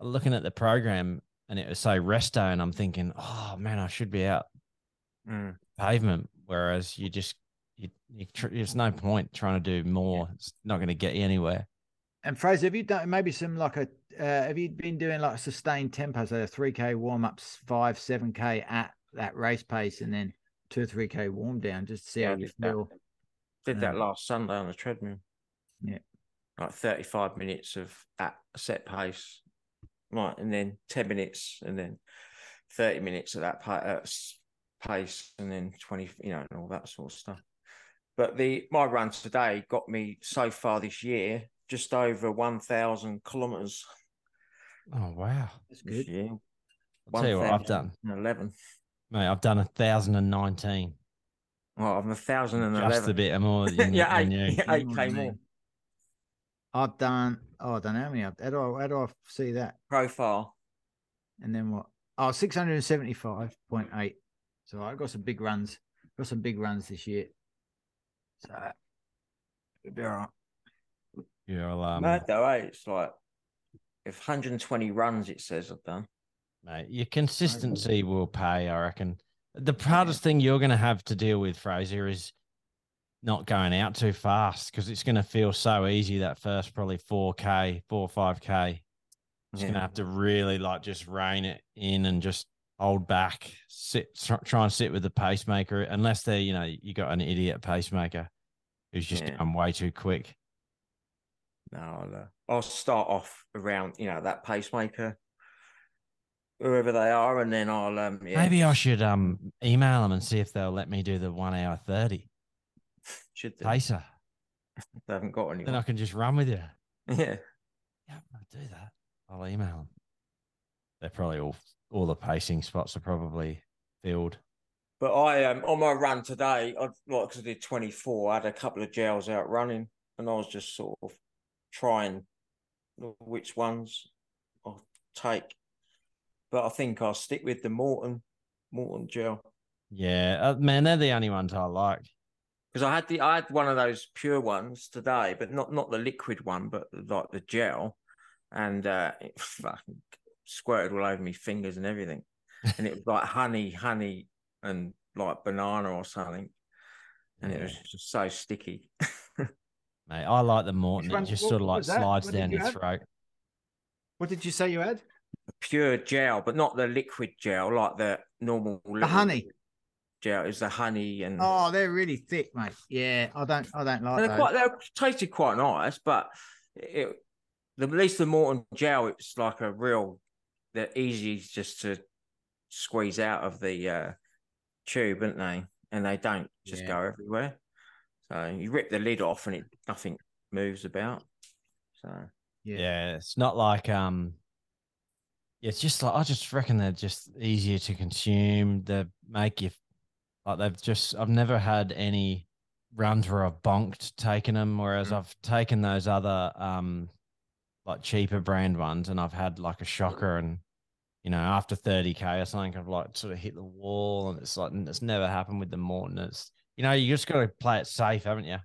looking at the program and it was say resto, and I'm thinking, oh man, I should be out Mm. pavement. Whereas you just, you, you tr- there's no point trying to do more. It's not going to get you anywhere. And Fraser, have you done maybe some like a, uh, have you been doing like a sustained tempo, so 3K warm ups, five, 7K at that race pace, and then two or 3K warm down just to see Yeah, how you did that. feel? Did that Um, last Sunday on the treadmill. Yeah. Like 35 minutes of at a set pace. Right. And then 10 minutes and then 30 minutes at that pa- uh, pace and then 20, you know, and all that sort of stuff. But the my run today got me so far this year just over 1,000 kilometers Oh wow! That's good. year. I'll tell you what I've done, 11. mate. I've done a thousand and nineteen. Oh, I'm a thousand Just a bit more than, yeah, than eight, you. yeah, eight More k than me. more I've done, oh, I don't know how many. I've, how, do I, how do I see that? profile. And then what? Oh, 675.8. So I've got some big runs. Got some big runs this year. So it'll be all right. You'll um, Mad though, eh? It's like if 120 runs it says I've done. mate, your consistency will pay. I reckon. The hardest thing you're going to have to deal with, Fraser, is not going out too fast because it's going to feel so easy that first probably 4K, 4 or 5K. Just going to have to really like just rein it in and just hold back, sit, try, try and sit with the pacemaker, unless they're, you know, you got an idiot pacemaker who's just Yeah. going way too quick. No, I'll, uh, I'll start off around you know that pacemaker, wherever they are, and then I'll um yeah. Maybe I should um email them and see if they'll let me do the one hour 30. Should do. pacer. They haven't got any. Then I can just run with you. Yeah. Yeah, I'll do that. I'll email them. They're probably all all the pacing spots are probably filled. But I um on my run today, I like I did 24, I had a couple of gels out running, and I was just sort of trying which ones I'll take. But I think I'll stick with the Maurten Maurten gel Yeah, uh, man, they're the only ones I like. because I had the I had one of those pure ones today, but not not the liquid one, but like the gel, and uh, it fucking squirted all over my fingers and everything, and it was like honey, honey, and like banana or something, and it was just so sticky. Mate, I like the Maurten. It just what- sort of like slides down your have? throat. What did you say you had? pure gel, but not the liquid gel, like the normal The honey. gel. Is the honey and Oh, they're really thick, mate. Yeah, I don't, I don't like and they're those. quite they tasted quite nice, but it the, at least the Maurten gel, it's like a real they're easy just to squeeze out of the uh, tube, aren't they? And they don't just Yeah. go everywhere. So you rip the lid off and it nothing moves about. So Yeah. Yeah, it's not like um. It's just like I just reckon they're just easier to consume. They make you like they've just. I've never had any runs where I've bonked taking them, whereas Mm. I've taken those other um, like cheaper brand ones, and I've had like a shocker, and you know after thirty k or something, I've like sort of hit the wall, and it's like it's never happened with the Maurten. It's you know you just got to play it safe, haven't you?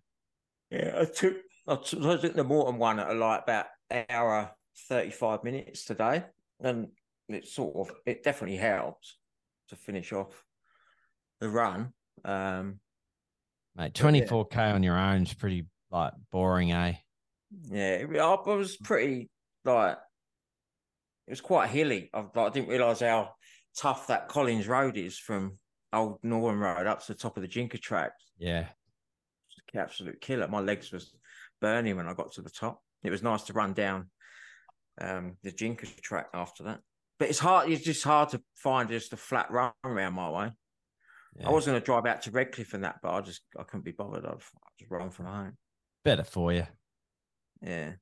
Yeah, I took I took, the Maurten one at like about hour thirty five minutes today, and it sort of it definitely helps to finish off the run. Um, Mate, twenty four k on your own is pretty like boring, eh? yeah, it- I was pretty like it was quite hilly. I, like, I didn't realise how tough that Collins Road is from Old Northern Road up to the top of the Jinker track. Yeah. Absolute killer. My legs was burning when I got to the top. It was nice to run down um, the Jinker track after that. But it's hard. It's just hard to find just a flat run around my way. yeah. I was going to drive out to Redcliffe and that, but I just I couldn't be bothered. I've I just run from home. better for you. Yeah,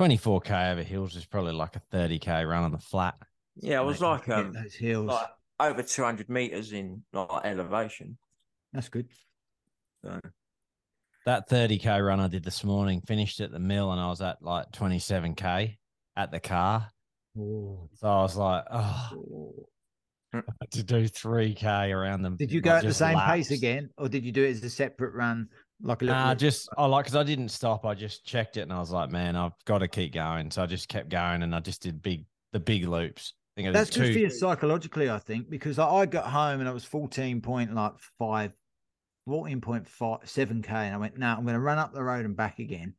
24k over hills is probably like a 30k run on the flat. yeah. I was Mate, like um those hills. like over two hundred meters in like elevation. That's good. So That 30k run I did this morning finished at the mill and I was at like 27k at the car. Oh. So I was like, oh, mm. I had to do 3k around them. Did you like, go at the same laps. pace again, or did you do it as a separate run, like a little? Nah, just I like because I didn't stop. I just checked it and I was like, man, I've got to keep going. So I just kept going and I just did big the big loops. I think I did That's good for you psychologically, I think, because I I got home and I was 14 point like five, 14.7 K. And I went, no, I'm going to run up the road and back again.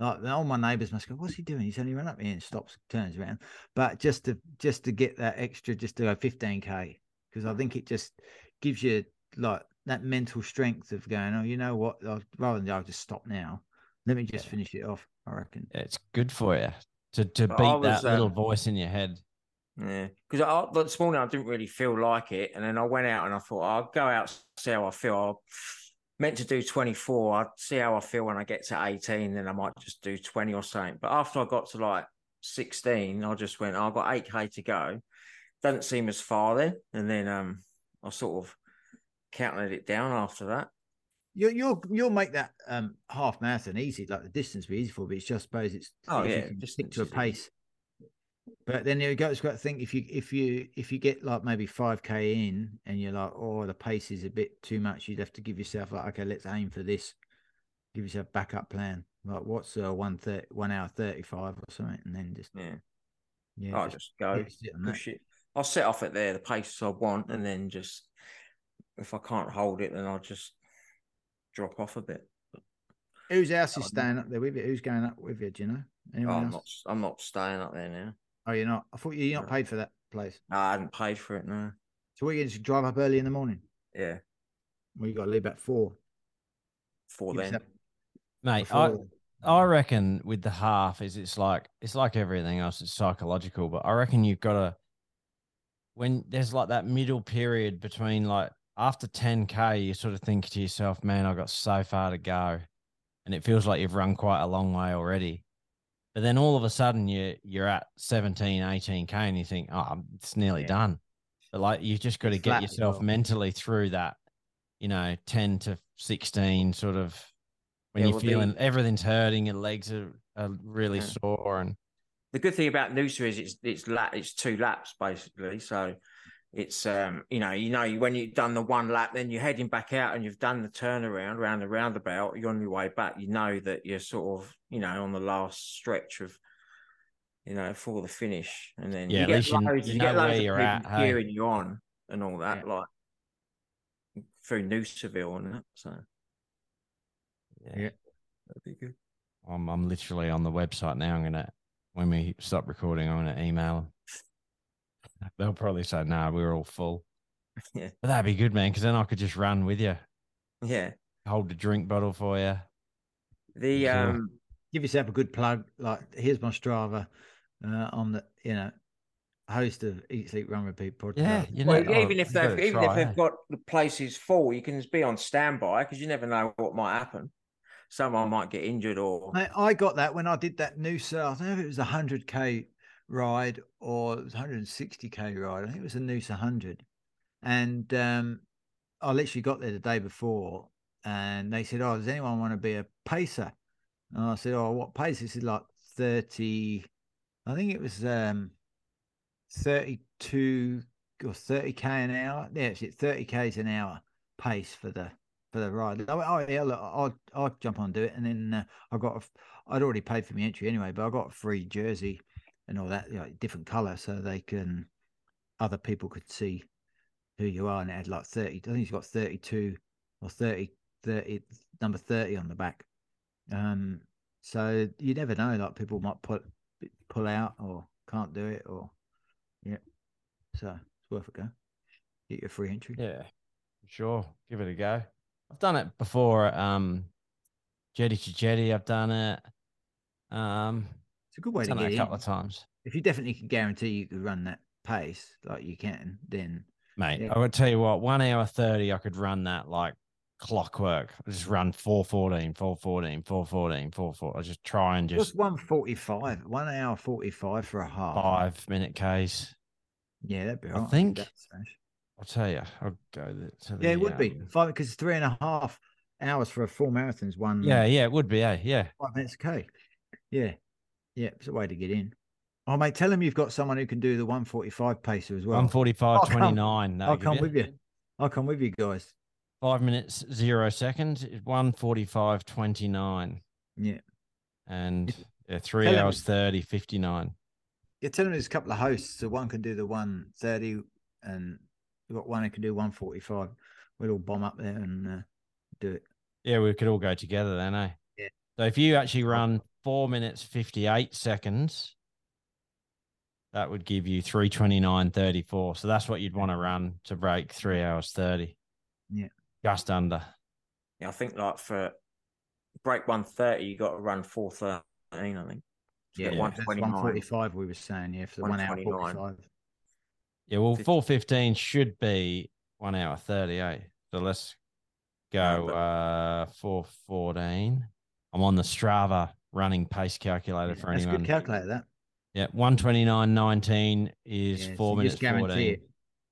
Like all my neighbors must go, what's he doing? He's only run up here and stops, turns around. But just to just to get that extra, just to go 15 K, because I think it just gives you like that mental strength of going, oh, you know what? I'll, rather than I'll just stop now. Let me just Yeah. finish it off. I reckon. It's good for you to to beat was, that little um, voice in your head. Yeah, because I this morning I didn't really feel like it, and then I went out and I thought I'll go out see how I feel. I meant to do twenty four. I'd see how I feel when I get to eighteen, then I might just do twenty or something. But after I got to like sixteen, I just went. "Oh, I've got eight k to go. Doesn't seem as far then, and then um, I sort of counted it down after that. You'll you'll you'll make that um half marathon easy, like the distance will be easy for, but it's just I suppose it's Oh, yeah, can distance stick to a pace. But then you go. It's got to think if you if you if you get like maybe five k in and you're like, oh, the pace is a bit too much, you'd have to give yourself like, okay, let's aim for this. Give yourself a backup plan. Like what's uh, one thirty one hour thirty five or something, and then just Yeah, yeah, I'll just, just go yeah, sit on that. push it. I'll set off at there, the pace I want, and then just if I can't hold it, then I'll just drop off a bit. Whose else is staying up there with you? Who's going up with you? Do you know? Oh, Anyone I'm else? not. I'm not staying up there now. Oh, you're not. I thought you- you're not paid for that place. No, I hadn't paid for it. No. So what you just drive up early in the morning? Yeah, Well, you got to leave at four. Four then. yourself- Mate, I, before- I reckon with the half is it's like it's like everything else. It's psychological, but I reckon you've got to when there's like that middle period between like after 10k, you sort of think to yourself, "Man, I've got so far to go," and it feels like you've run quite a long way already. But then all of a sudden you you're at 17, 18k, and you think, oh, it's nearly Yeah. done. But like you've just got to get yourself well. mentally through that, you know, 10 to 16 sort of when Yeah, you're feeling everything's hurting, your legs are, are really Yeah. sore, and the good thing about Noosa is it's it's lap it's two laps basically. So it's um you know you know when you've done the one lap, then you're heading back out and you've done the turnaround around the roundabout. You're on your way back. You know that you're sort of you know on the last stretch of you know for the finish, and then Yeah, you get loads, you you, get loads of you're at, hey? you on and all that Yeah. like through Noosaville and that. So Yeah. that'd be good. I'm I'm literally on the website now. I'm gonna when we stop recording, I'm gonna email them. They'll probably say, "No, we're all full." Yeah. but that'd be good, man. Because then I could just run with you, Yeah. hold the drink bottle for you. The Sure. um Give yourself a good plug. Like, here's my Strava. Uh, I'm the you know host of Eat Sleep Run Repeat podcast. Yeah, you know, Well, oh, even if they've gotta even if they've eh? got the places full, you can just be on standby because you never know what might happen. Someone might get injured or I, I got that when I did that new Noosa. I don't know if it was a hundred k ride or it was 160k ride. I think it was a Noosa hundred, and um, I literally got there the day before, and they said, "Oh, does anyone want to be a pacer?" And I said, "Oh, what pace?" This is like thirty. I think it was um, thirty-two or thirty k an hour. Yeah, it's thirty k's an hour pace for the for the ride. Went, oh yeah, look, I'll I'll jump on and do it. And then uh, I got a I'd already paid for my entry anyway, but I got a free jersey and all that, you know, different color, so they can other people could see who you are. And it had like thirty. I think it's got thirty-two or 30, 30 number thirty on the back. Um, so you never know. Like people might put pull out or can't do it, or yeah. So it's worth a go. Get your free entry. Yeah, sure. Give it a go. I've done it before. Um, jetty to jetty. I've done it. Um, It's a good way to done get it a in. couple of times, if you definitely can guarantee you could run that pace like you can, then mate. Yeah. I would tell you what. One hour thirty, I could run that like clockwork. I just run 414, 414, 414, 414. I just try and just forty five, one hour forty five for a half. five minute case. Yeah, that'd be I all right. think- I'll tell you. I'll go to the. Yeah, it would be um, five because three and a half hours for a full marathon is one. Yeah, yeah, it would be. Yeah, yeah. five minutes k. Yeah, yeah, it's a way to get in. Oh mate, tell them you've got someone who can do the one forty five pacer as well. One forty-five I'll come- twenty-nine. I'll come with you. I'll come with you guys. Five minutes zero seconds. One forty-five twenty-nine, Yeah, and yeah, three Tell him- hours 30, 59. yeah. Tell them there's a couple of hosts. So one can do the one thirty, and we've got one who can do one forty five. We'll all bomb up there and uh, do it. Yeah, we could all go together then, eh? Yeah. So if you actually run four minutes fifty-eight seconds, that would give you three twenty-nine thirty-four. So that's what you'd want to run to break three hours thirty. Yeah. just under. Yeah, I think like for break one thirty, you got to run four thirteen. I think. To get Yeah. one that's twenty one nine. forty five. We were saying yeah for the one hour 129. forty five. Yeah, well, Fif- four fifteen should be one hour thirty-eight. So let's No, go but- uh four fourteen. I'm on the Strava running pace calculator for That's a anyone. good calculator. That yeah, one twenty nine nineteen is Yeah, four so minutes just guarantee fourteen. it.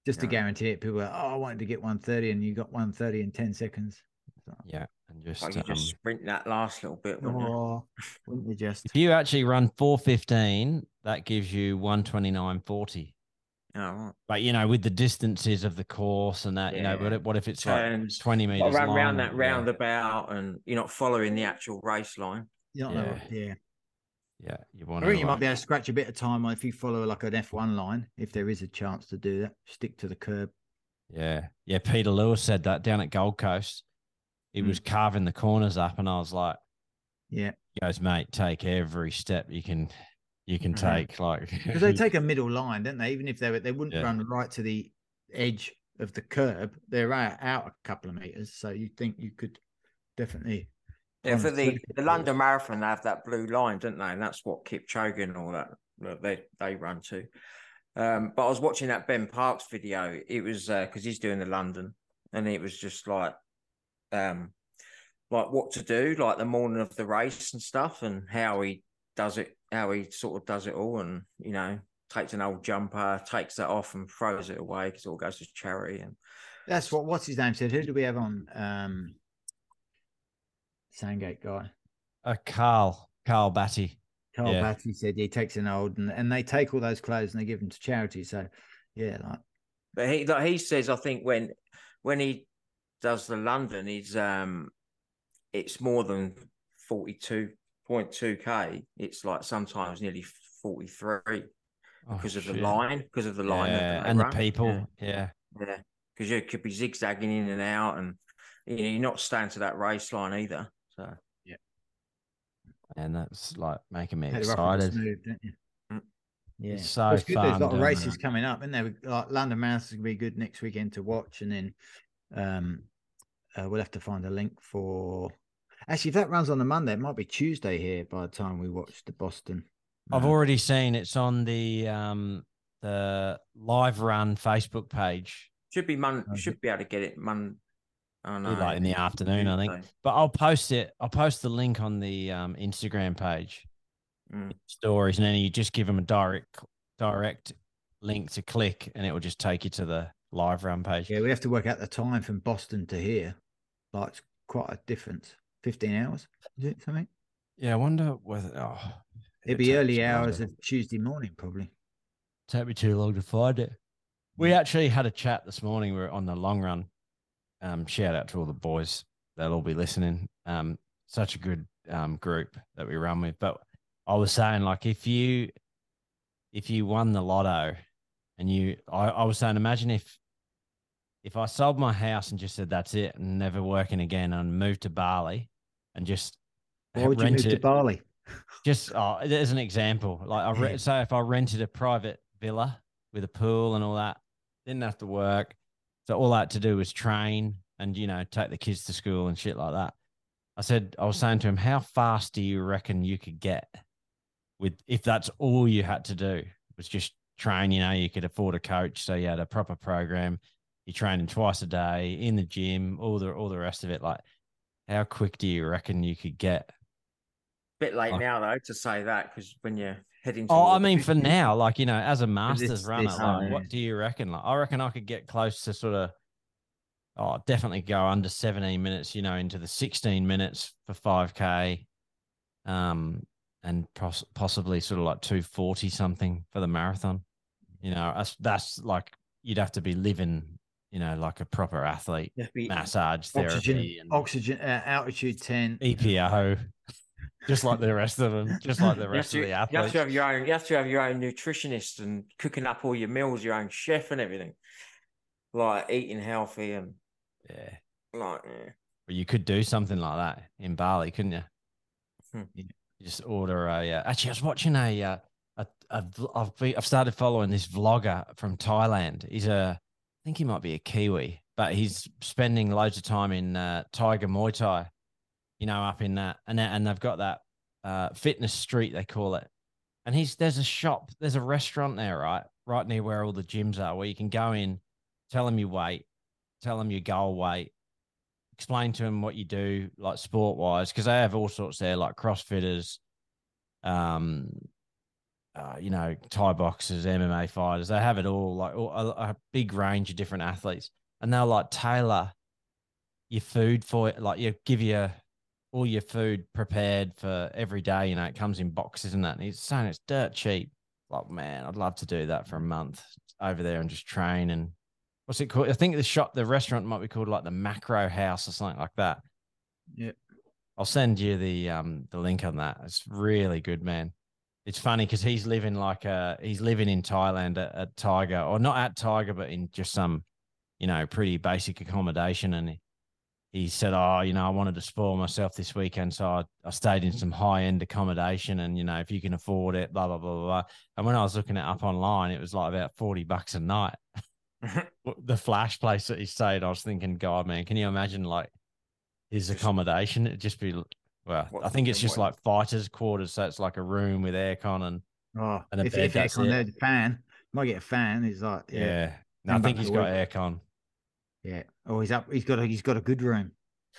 Just to guarantee it, people are, oh, I wanted to get 130 and you got 130 in 10 seconds. So, Yeah, and just, Like you um, just sprint that last little bit. wouldn't you? oh, wouldn't you just? if you actually run four fifteen, that gives you one twenty nine forty. Oh, right. But you know, with the distances of the course and that, you know, what if, what if it's like Turns. twenty meters to run long? round that Yeah. roundabout, and you're not following the actual race line. You don't know. Yeah. Yeah, you I want to. think you might be able to scratch a bit of time if you follow like an F1 line, if there is a chance to do that. Stick to the curb. Yeah. Yeah. Peter Lewis said that down at Gold Coast. He Mm. was carving the corners up, and I was like, Yeah. he goes, mate, take every step you can you can take. Like Because they take a middle line, don't they? Even if they were, they wouldn't Yeah. run right to the edge of the curb, they're out, out a couple of meters. So you think you could definitely. Yeah, for the, the London. Marathon, they have that blue line, don't they? And that's what Kipchoge and all that that they they run to. Um, but I was watching that Ben Parkes video. It was because he's doing the London, and it was just like, um, like what to do, like the morning of the race and stuff, and how he does it, how he sort of does it all, and you know, takes an old jumper, takes that off, and throws it away because it all goes to charity. And That's what what's his name said. Who do we have on? Um, Sandgate guy. Uh, Carl, Carl Batty. Carl Yeah. Batty said he takes an old and, and they take all those clothes and they give them to charity. So yeah, like but he like he says, I think when when he does the London, he's um, it's more than forty two point two k. It's like sometimes nearly forty three Oh, because of the line, because of the line Yeah, they and the people. Yeah. Yeah, because you could be zigzagging in and out, and you know, you're not staying to that race line either. So yeah, And that's like making me had it rough and excited. smooth, don't you? Mm. Yeah, It's so it's good. There's a lot of races that. coming up, and there like London Marathon's gonna be good next weekend to watch, and then um, uh, we'll have to find a link for. Actually, if that runs on the Monday, it might be Tuesday here by the time we watch the Boston. I've Marathon. already seen it's on the um the live run Facebook page. should be Mon. Okay. Should be able to get it Mon. Oh no, like in the afternoon, I think. But I'll post it. I'll post the link on the um, Instagram page Mm. stories, and then you just give them a direct direct link to click, and it will just take you to the live run page. Yeah, we have to work out the time from Boston to here. Like it's quite a difference. Fifteen hours, is it something? Yeah, I wonder whether oh, It'd be early hours of Tuesday morning, probably. take me too long to find it. We actually had a chat this morning. We are on the long run. Um, shout out to all the boys. All be listening. Um, such a good um group that we run with. But I was saying, like, if you if you won the lotto and you I, I was saying, imagine if if I sold my house and just said that's it and never working again and moved to Bali and just Why would you move rented to Bali? just oh, as an example, like I re- Yeah. say if I rented a private villa with a pool and all that, didn't have to work. So all I had to do was train and you know take the kids to school and shit like that. I said I was saying to him, how fast do you reckon you could get with if that's all you had to do was just train? You know, you could afford a coach, so you had a proper program. You're training twice a day in the gym, all the all the rest of it. Like, how quick do you reckon you could get? Bit late Oh. now though to say that because when you're heading. Oh, I towards mean, for now, like you know, as a masters this- runner, this like, what do you reckon? Like, I reckon I could get close to sort of, oh, definitely go under seventeen minutes. You know, into the sixteen minutes for five k, um, and pos- possibly sort of like two forty something for the marathon. You know, that's that's like you'd have to be living, you know, like a proper athlete, you have massage Oxygen, therapy, and oxygen, uh, altitude ten. EPO, just like the rest of them, just like the rest to, of the athletes. you have to have your own. You have to have your own nutritionist and cooking up all your meals, your own chef and everything, like eating healthy and yeah. like yeah. Well, you could do something like that in Bali, couldn't you? Hmm. You just order a. Uh, actually, I was watching a. Uh, a, a I've be, I've started following this vlogger from Thailand. He's a. I think he might be a Kiwi, but he's spending loads of time in uh, Tiger Muay Thai. You know, up in that, and and they've got that uh, fitness street they call it. And he's there's a shop, there's a restaurant there, right, right near where all the gyms are, where you can go in, tell them your weight, tell them your goal weight, explain to them what you do, like sport wise, because they have all sorts there, like CrossFitters, um, uh, you know, Thai boxers, MMA fighters. They have it all, like all, a, a big range of different athletes, and they'll like tailor your food for it. Like you give you all your food prepared for every day. You know, it comes in boxes and that. And he's saying it's dirt cheap. Like, man, I'd love to do that for a month over there and just train and what's it called? I think the shop, the restaurant might be called like the Macro House or something like that. Yeah. I'll send you the um the link on that. It's really good, man. It's funny because he's living like uh he's living in Thailand at, at Tiger or not at Tiger, but in just some, you know, pretty basic accommodation. And he, said, "Oh, you know, I wanted to spoil myself this weekend, so I, I stayed in some high end accommodation, and you know, if you can afford it, blah blah blah blah." And when I was looking it up online, it was like about forty bucks a night. the flash place that he stayed, I was thinking, God, man, can you imagine like his accommodation? It'd just be well, What- I think it's just what- like fighters' quarters, so it's like a room with aircon and Oh, And a if, bed, if aircon it. there, the fan might get a fan. He's like, yeah. yeah, No, I think he's got aircon. Yeah. Oh, he's up. He's got a he's got a good room.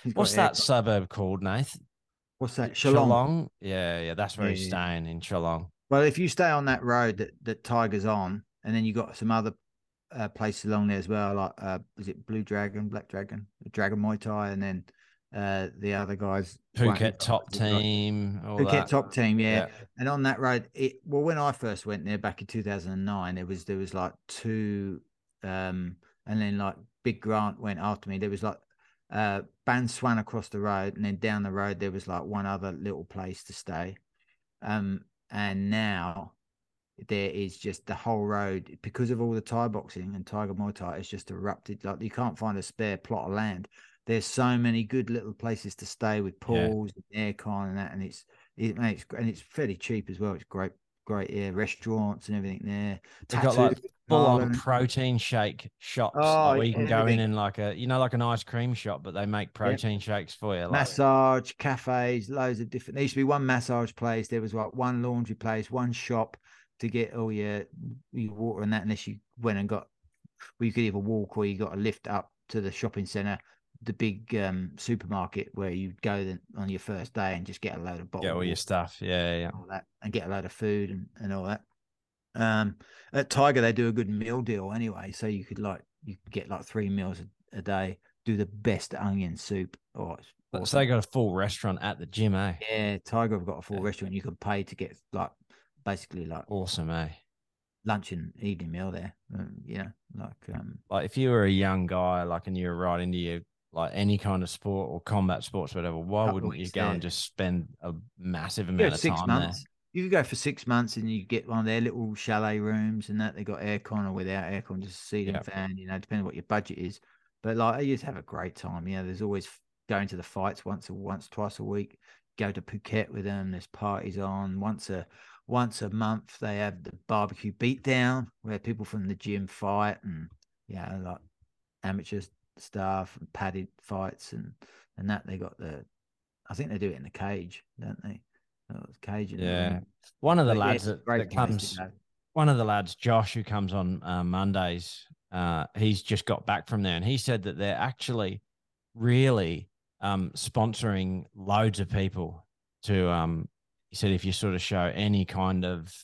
He's What's that aircon. suburb called, Nath? What's that? Chalong. Yeah, yeah, that's where Yeah, he's yeah. staying in Chalong. Well, if you stay on that road that, that Tiger's on, and then you got some other uh, places along there as well, like uh, is it Blue Dragon, Black Dragon, Dragon Muay Thai, and then uh, the other guys. Phuket top it team. Phuket that. top team, yeah. Yeah. And on that road, it well, when I first went there back in two thousand and nine, there was there was like two, um, and then like Big Grant went after me. There was like uh Ban Swan across the road, and then down the road there was like one other little place to stay. Um, and now there is just the whole road because of all the Thai boxing and Tiger Muay Thai. It's just erupted. Like you can't find a spare plot of land. There's so many good little places to stay with Yeah. pools and aircon and that, and it's it makes and it's fairly cheap as well. It's great, great yeah, restaurants and everything there. They've got like Full on protein shake shops Oh, where you can go in and like a you know like an ice cream shop, but they make protein shakes for you. Like, massage cafes, loads of different. There used to be one massage place. There was like one laundry place, one shop to get all your your water and that. Unless you went and got, well, you could either walk or you got a lift up to the shopping center, the big um, supermarket where you'd go then on your first day and just get a load of bottles. get all your stuff. Yeah, yeah. all that and get a load of food and, and all that. Um, at Tiger they do a good meal deal anyway, so you could like you could get like three meals a, a day. Do the best onion soup. Oh, it's So awesome. they got a full restaurant at the gym, eh? Yeah, Tiger have got a full Yeah. restaurant. You could pay to get like basically like Awesome, eh? lunch and evening meal there. Um, you know, like um, Like if you were a young guy, like and you were right into your like any kind of sport or combat sports, whatever, why wouldn't you go and just spend a massive amount of time months. You could go for six months and you get one of their little chalet rooms and that they got aircon or without aircon, just a Yep. and fan. You know, depending on what your budget is. But like, you just have a great time. You know, there's always going to the fights once a once twice a week. Go to Phuket with them. There's parties on once a once a month. They have the barbecue beatdown where people from the gym fight and yeah, like amateur stuff and padded fights and and that they got the. I think they do it in the cage, don't they? Oh, it's cage in the Yeah. ring. One of the But lads it's that, great that to comes, one of the lads, Josh, who comes on uh, Mondays, uh, he's just got back from there, and he said that they're actually really um, sponsoring loads of people to. Um, he said if you sort of show any kind of,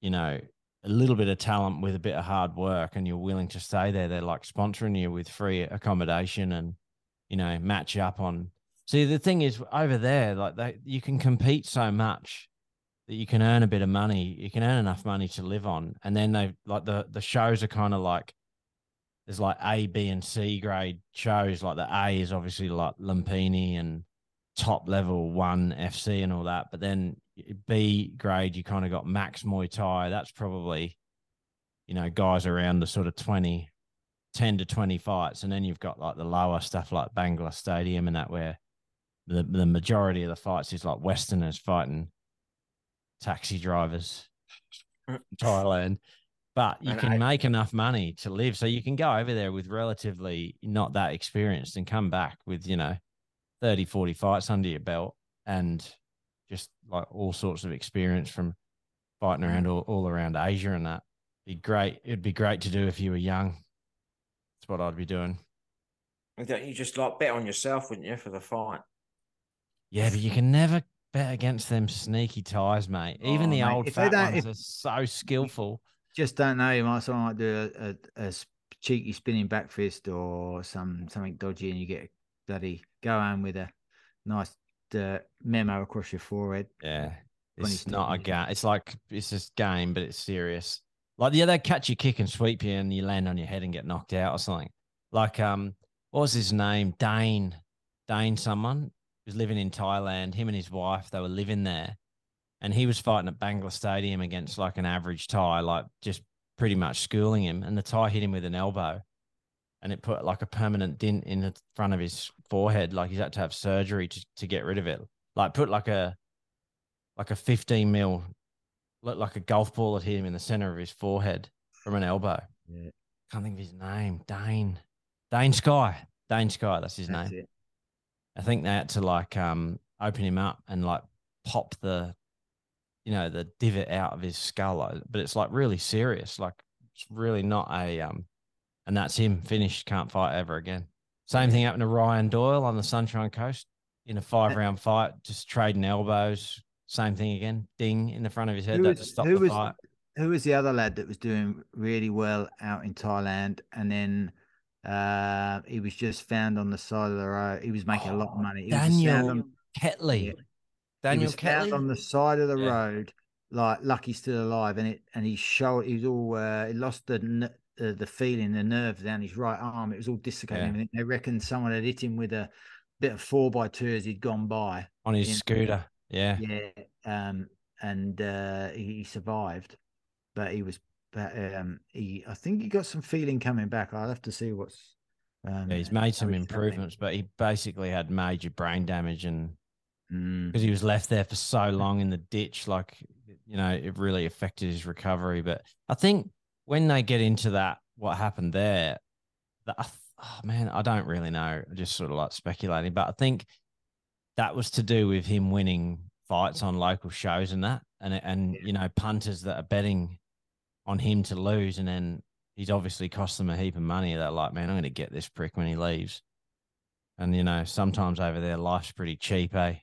you know, a little bit of talent with a bit of hard work, and you're willing to stay there, they're like sponsoring you with free accommodation and, you know, match up on. See, the thing is over there, like they, you can compete so much that you can earn a bit of money. You can earn enough money to live on, and then they like the the shows are kind of like there's like A, B, and C grade shows. Like the A is obviously like Lumpini and top level one FC and all that, but then B grade you kind of got Max Muay Thai. That's probably you know guys around the sort of 20, 10 to twenty fights, and then you've got like the lower stuff like Bangla Stadium and that where the the majority of the fights is like Westerners fighting taxi drivers in Thailand. But you And can I- make enough money to live. So you can go over there with relatively not that experienced and come back with, you know, 30, 40 fights under your belt and just like all sorts of experience from fighting around all, all around Asia and that. Be great. It'd be great to do if you were young. That's what I'd be doing. Don't you just like bet on yourself, wouldn't you, for the fight? Yeah, but you can never bet against them sneaky ties, mate. Even Oh, the mate, old fat ones if- are so skillful. Just don't know. You might someone might do a, a, a cheeky spinning back fist or some something dodgy, and you get a bloody go home with a nice uh, memo across your forehead. Yeah. It's not a game. It's like it's just game, but it's serious. Like yeah, they catch you kick and sweep you and you land on your head and get knocked out or something. Like um, what was his name? Dane. Dane someone was living in Thailand. Him and his wife, they were living there. And he was fighting at Bangla Stadium against like an average Thai, like just pretty much schooling him. And the Thai hit him with an elbow and it put like a permanent dent in the front of his forehead. Like he's had to have surgery to, to get rid of it. Like put like a like a 15 mil, looked like a golf ball that hit him in the center of his forehead from an elbow. Yeah. Can't think of his name. Dane. Dane Sky. Dane Sky, that's his That's name. it. I think they had to like um open him up and like pop the you know, the divot out of his skull. But it's like really serious. Like it's really not a um and that's him finished, can't fight ever again. Same thing happened to Ryan Doyle on the Sunshine Coast in a five round fight, just trading elbows. Same thing again. Ding in the front of his head. Who That was- to stop who the was- fight. Who was the other lad that was doing really well out in Thailand, and then uh, he was just found on the side of the road. He was making a lot of Oh, money. He was just found Daniel on- Ketley. Yeah. Daniel he was found on the side of the Yeah. road, like lucky still alive, and it and he showed he was all uh, he lost the uh, the feeling, the nerve down his right arm. It was all dislocated. Yeah. They reckon someone had hit him with a bit of four by two as he'd gone by. on his scooter. Yeah. Yeah, um, and uh, he survived, but he was, but um, he I think he got some feeling coming back. I'll have to see what's. Um, Yeah, he's made some he's improvements, but he basically had major brain damage and Mm, because he was left there for so long in the ditch, like you know, it really affected his recovery. But I think when they get into that, what happened there, that oh man, I don't really know. I'm just sort of like speculating, but I think that was to do with him winning fights on local shows and that, and and you know, punters that are betting on him to lose, and then he's obviously cost them a heap of money. They're like, man, I'm going to get this prick when he leaves. And you know, sometimes over there, life's pretty cheap, eh?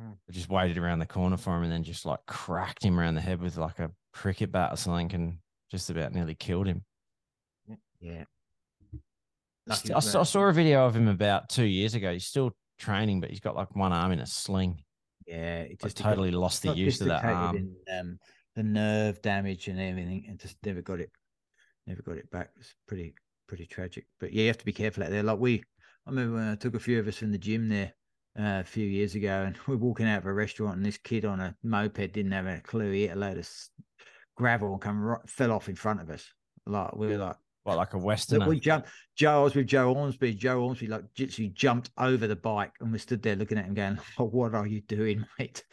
Hmm. I just waited around the corner for him and then just like cracked him around the head with like a cricket bat or something and just about nearly killed him. yeah. St- Lucky I, saw, I saw a video of him about two years ago. He's still training, but he's got like one arm in a sling. Yeah, it Like, just totally lost the use of that arm. in, um, the nerve damage and everything, and just never got it, never got it back. It's pretty, pretty tragic. But yeah, you have to be careful out there. Like we, I remember when I took a few of us from the gym there uh, a few years ago, and we're walking out of a restaurant, and this kid on a moped didn't have a clue. He hit a load of gravel and come right, fell off in front of us. Like we were like, What, like a Westerner? we jumped. Joe, I was with Joe Ormsby. Joe Ormsby like literally jumped over the bike, and we stood there looking at him, going, "Oh, what are you doing, mate?"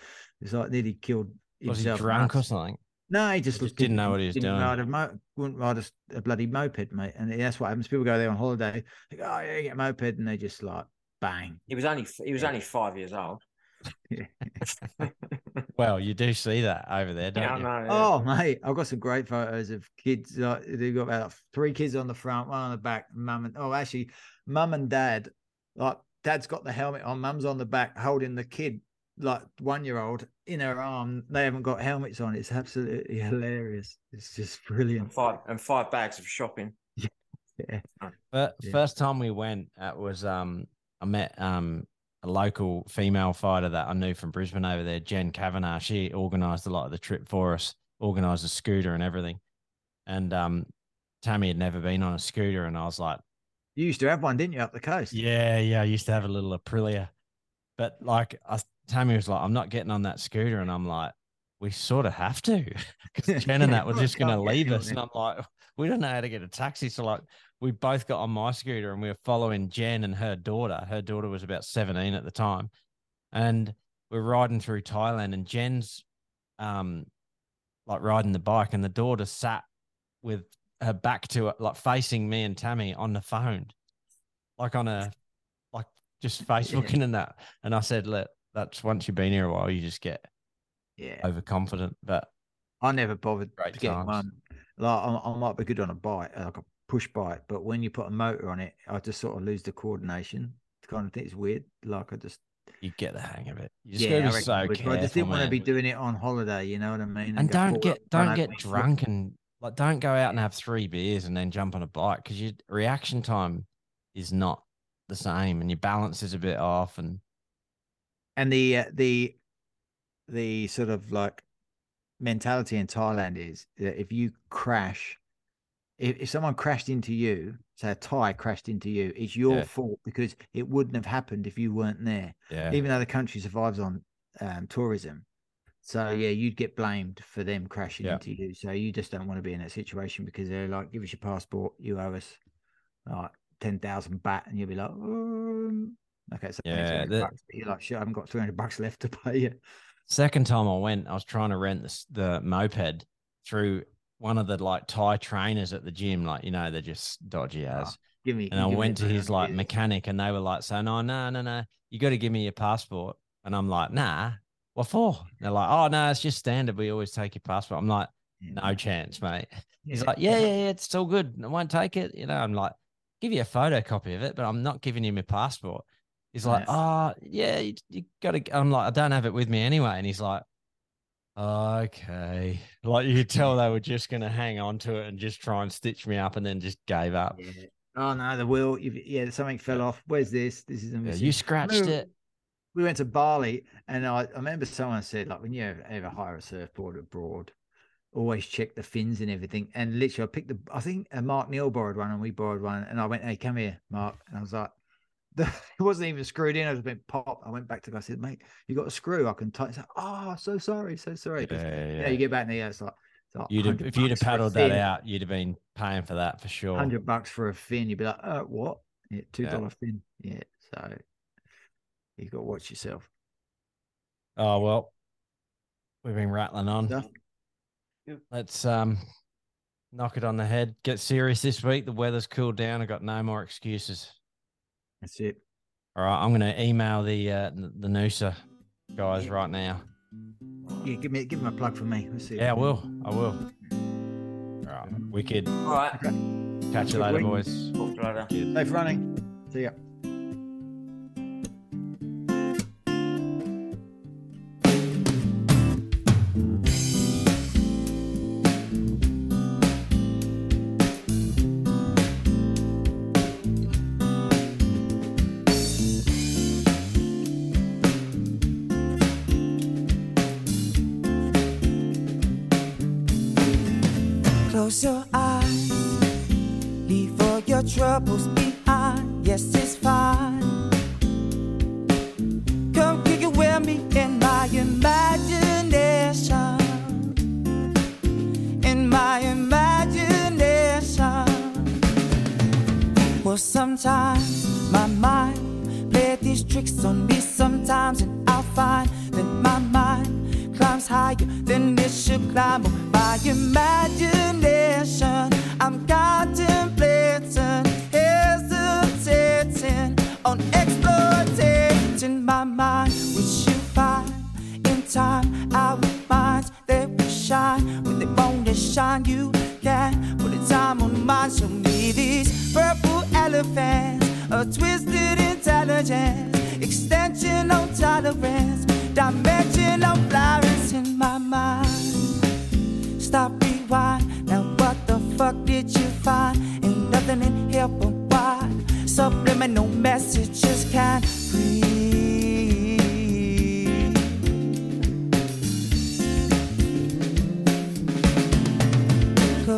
It's like nearly killed Was he himself. drunk or something? No, he just, He just didn't know what he was didn't doing. Ride a mo- wouldn't ride a bloody moped, mate. And that's what happens. People go there on holiday, they go, "Oh yeah, you get a moped," and they just like bang. He was only he was Yeah. only five years old. Well, you do see that over there, don't Yeah, you? know. yeah. Oh, mate, I've got some great photos of kids. Like, they've got about three kids on the front, one on the back. Mum and oh, actually, mum and dad. Like, dad's got the helmet on, mum's on the back, holding the kid, like one year old, in her arm. They haven't got helmets on. It's absolutely hilarious. It's just and brilliant. five and five bags of shopping. Yeah. But Yeah. first time we went, it was um I met um a local female fighter that I knew from Brisbane over there, Jen Kavanagh. She organised a lot of the trip for us, organised a scooter and everything. And um Tammy had never been on a scooter, and I was like, You used to have one, didn't you, up the coast? Yeah, yeah. I used to have a little Aprilia, but like I, Tammy was like, I'm not getting on that scooter, and I'm like, we sort of have to because Jen and that were just going to leave us, and. I'm like, we don't know how to get a taxi, so like we both got on my scooter and we were following Jen and her daughter. Her daughter was about 17 at the time, and we're riding through Thailand, and Jen's um like riding the bike, and the daughter sat with her back to it, like facing me and Tammy on the phone, like on a like just Facebooking and that. And I said, look, that's once you've been here a while, you just get Yeah. overconfident. But I never bothered to get one. Like I, I might be good on a bike, like a push bike, but when you put a motor on it, I just sort of lose the coordination. Kind of think it's weird. Like I just you get the hang of it. You just yeah, be so careful, I just didn't want to be doing it on holiday. You know what I mean? and go don't get don't get over my foot. drunk and like don't go out and have three beers and then jump on a bike because your reaction time is not the same and your balance is a bit off and and the uh, the the sort of like mentality in Thailand is that if you crash, if, if someone crashed into you, say a Thai crashed into you, it's your Yeah. fault because it wouldn't have happened if you weren't there. yeah Even though the country survives on um, tourism, so yeah, you'd get blamed for them crashing Yeah. into you. So you just don't want to be in that situation because they're like, give us your passport, you owe us like ten thousand baht, and you'll be like, um, okay, so Yeah, yeah, the- bucks. You're like, shit, I haven't got three hundred bucks left to pay you. Second time I went, I was trying to rent this, the moped through one of the like Thai trainers at the gym. Like, you know, they're just dodgy Oh, as. Give me. And I went to his like mechanic and they were like, saying, Oh, no, no, no, you got to give me your passport. And I'm like, Nah, what for? they're like, Oh, no, it's just standard. We always take your passport. I'm like, Yeah, No chance, mate. He's like, Yeah, yeah, yeah, it's all good. I won't take it. You know, I'm like, give you a photocopy of it, but I'm not giving you my passport. He's like, oh, yeah, you, you got to. I'm like, I don't have it with me anyway. And he's like, okay. Like you could tell they were just going to hang on to it and just try and stitch me up and then just gave up. Yeah. Oh no, the wheel. Yeah, something fell off. Where's this? This is Yeah, you scratched it. we went to Bali, and I, I remember someone said, like, when you ever hire a surfboard abroad, always check the fins and everything. And literally, I picked the, I think uh, Mark Neal borrowed one, and we borrowed one. And I went, hey, come here, Mark. And I was like, the, it wasn't even screwed in. I was been pop. I went back to the guy. I said, mate, you got a screw? I can tighten. Like, oh, so sorry, so sorry. Yeah, you yeah. know, you get back in the air, it's like, it's like You'd have, if you'd have bucks for a paddled that fin, out, you'd have been paying for that for sure. hundred bucks for a fin, you'd be like, uh, what? Yeah, two Yeah. fin. Yeah, so you got to watch yourself. Oh well, we've been rattling on. Stuff. Let's um knock it on the head. Get serious this week. The weather's cooled down. I got no more excuses. That's it. All right, I'm gonna email the uh, the the Noosa guys right now. Yeah, give me give him a plug for me. Let's see. Yeah, I will. I will. All right, wicked. All right. Catch you later, week. boys. Talk to you later. Safe running. See ya.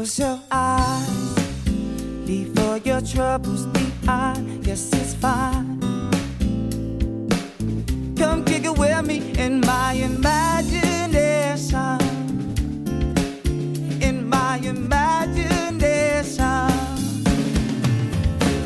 Close your eyes, leave all your troubles behind. Yes, it's fine. Come kick it with me in my imagination. In my imagination.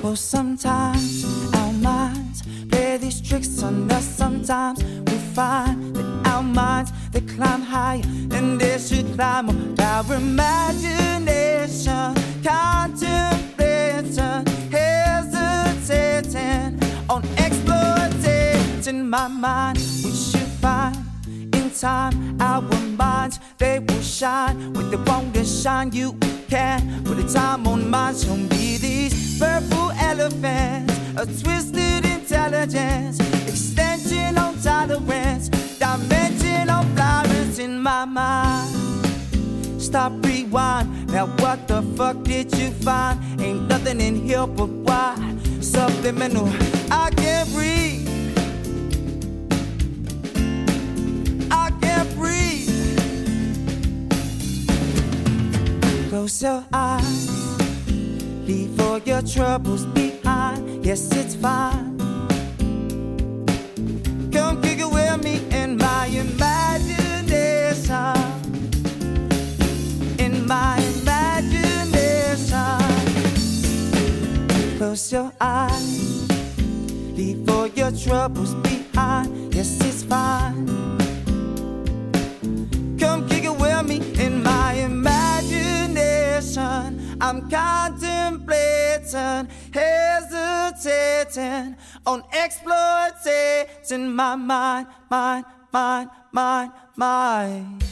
Oh, sometimes our minds play these tricks on us. Sometimes we find that our minds they climb higher and they should climb on our imagination. contemplation, hesitating on exploiting my mind, we should find in time. Our minds they will shine when they want to shine. You can put a time on mine. Show me these purple elephants, a twisted intelligence, extension on tolerance, dimension on flowers in my mind. Stop, rewind. Now what the fuck did you find? Ain't nothing in here but what subliminal. I can't breathe. I can't breathe. Close your eyes. Leave all your troubles behind. Yes, it's fine. Come kick it with me in my imagination. My imagination. Close your eyes. Leave all your troubles behind. Yes, it's fine. Come kick it with me in my imagination. I'm contemplating, hesitating on exploiting my mind, mind, mind, mind, mind.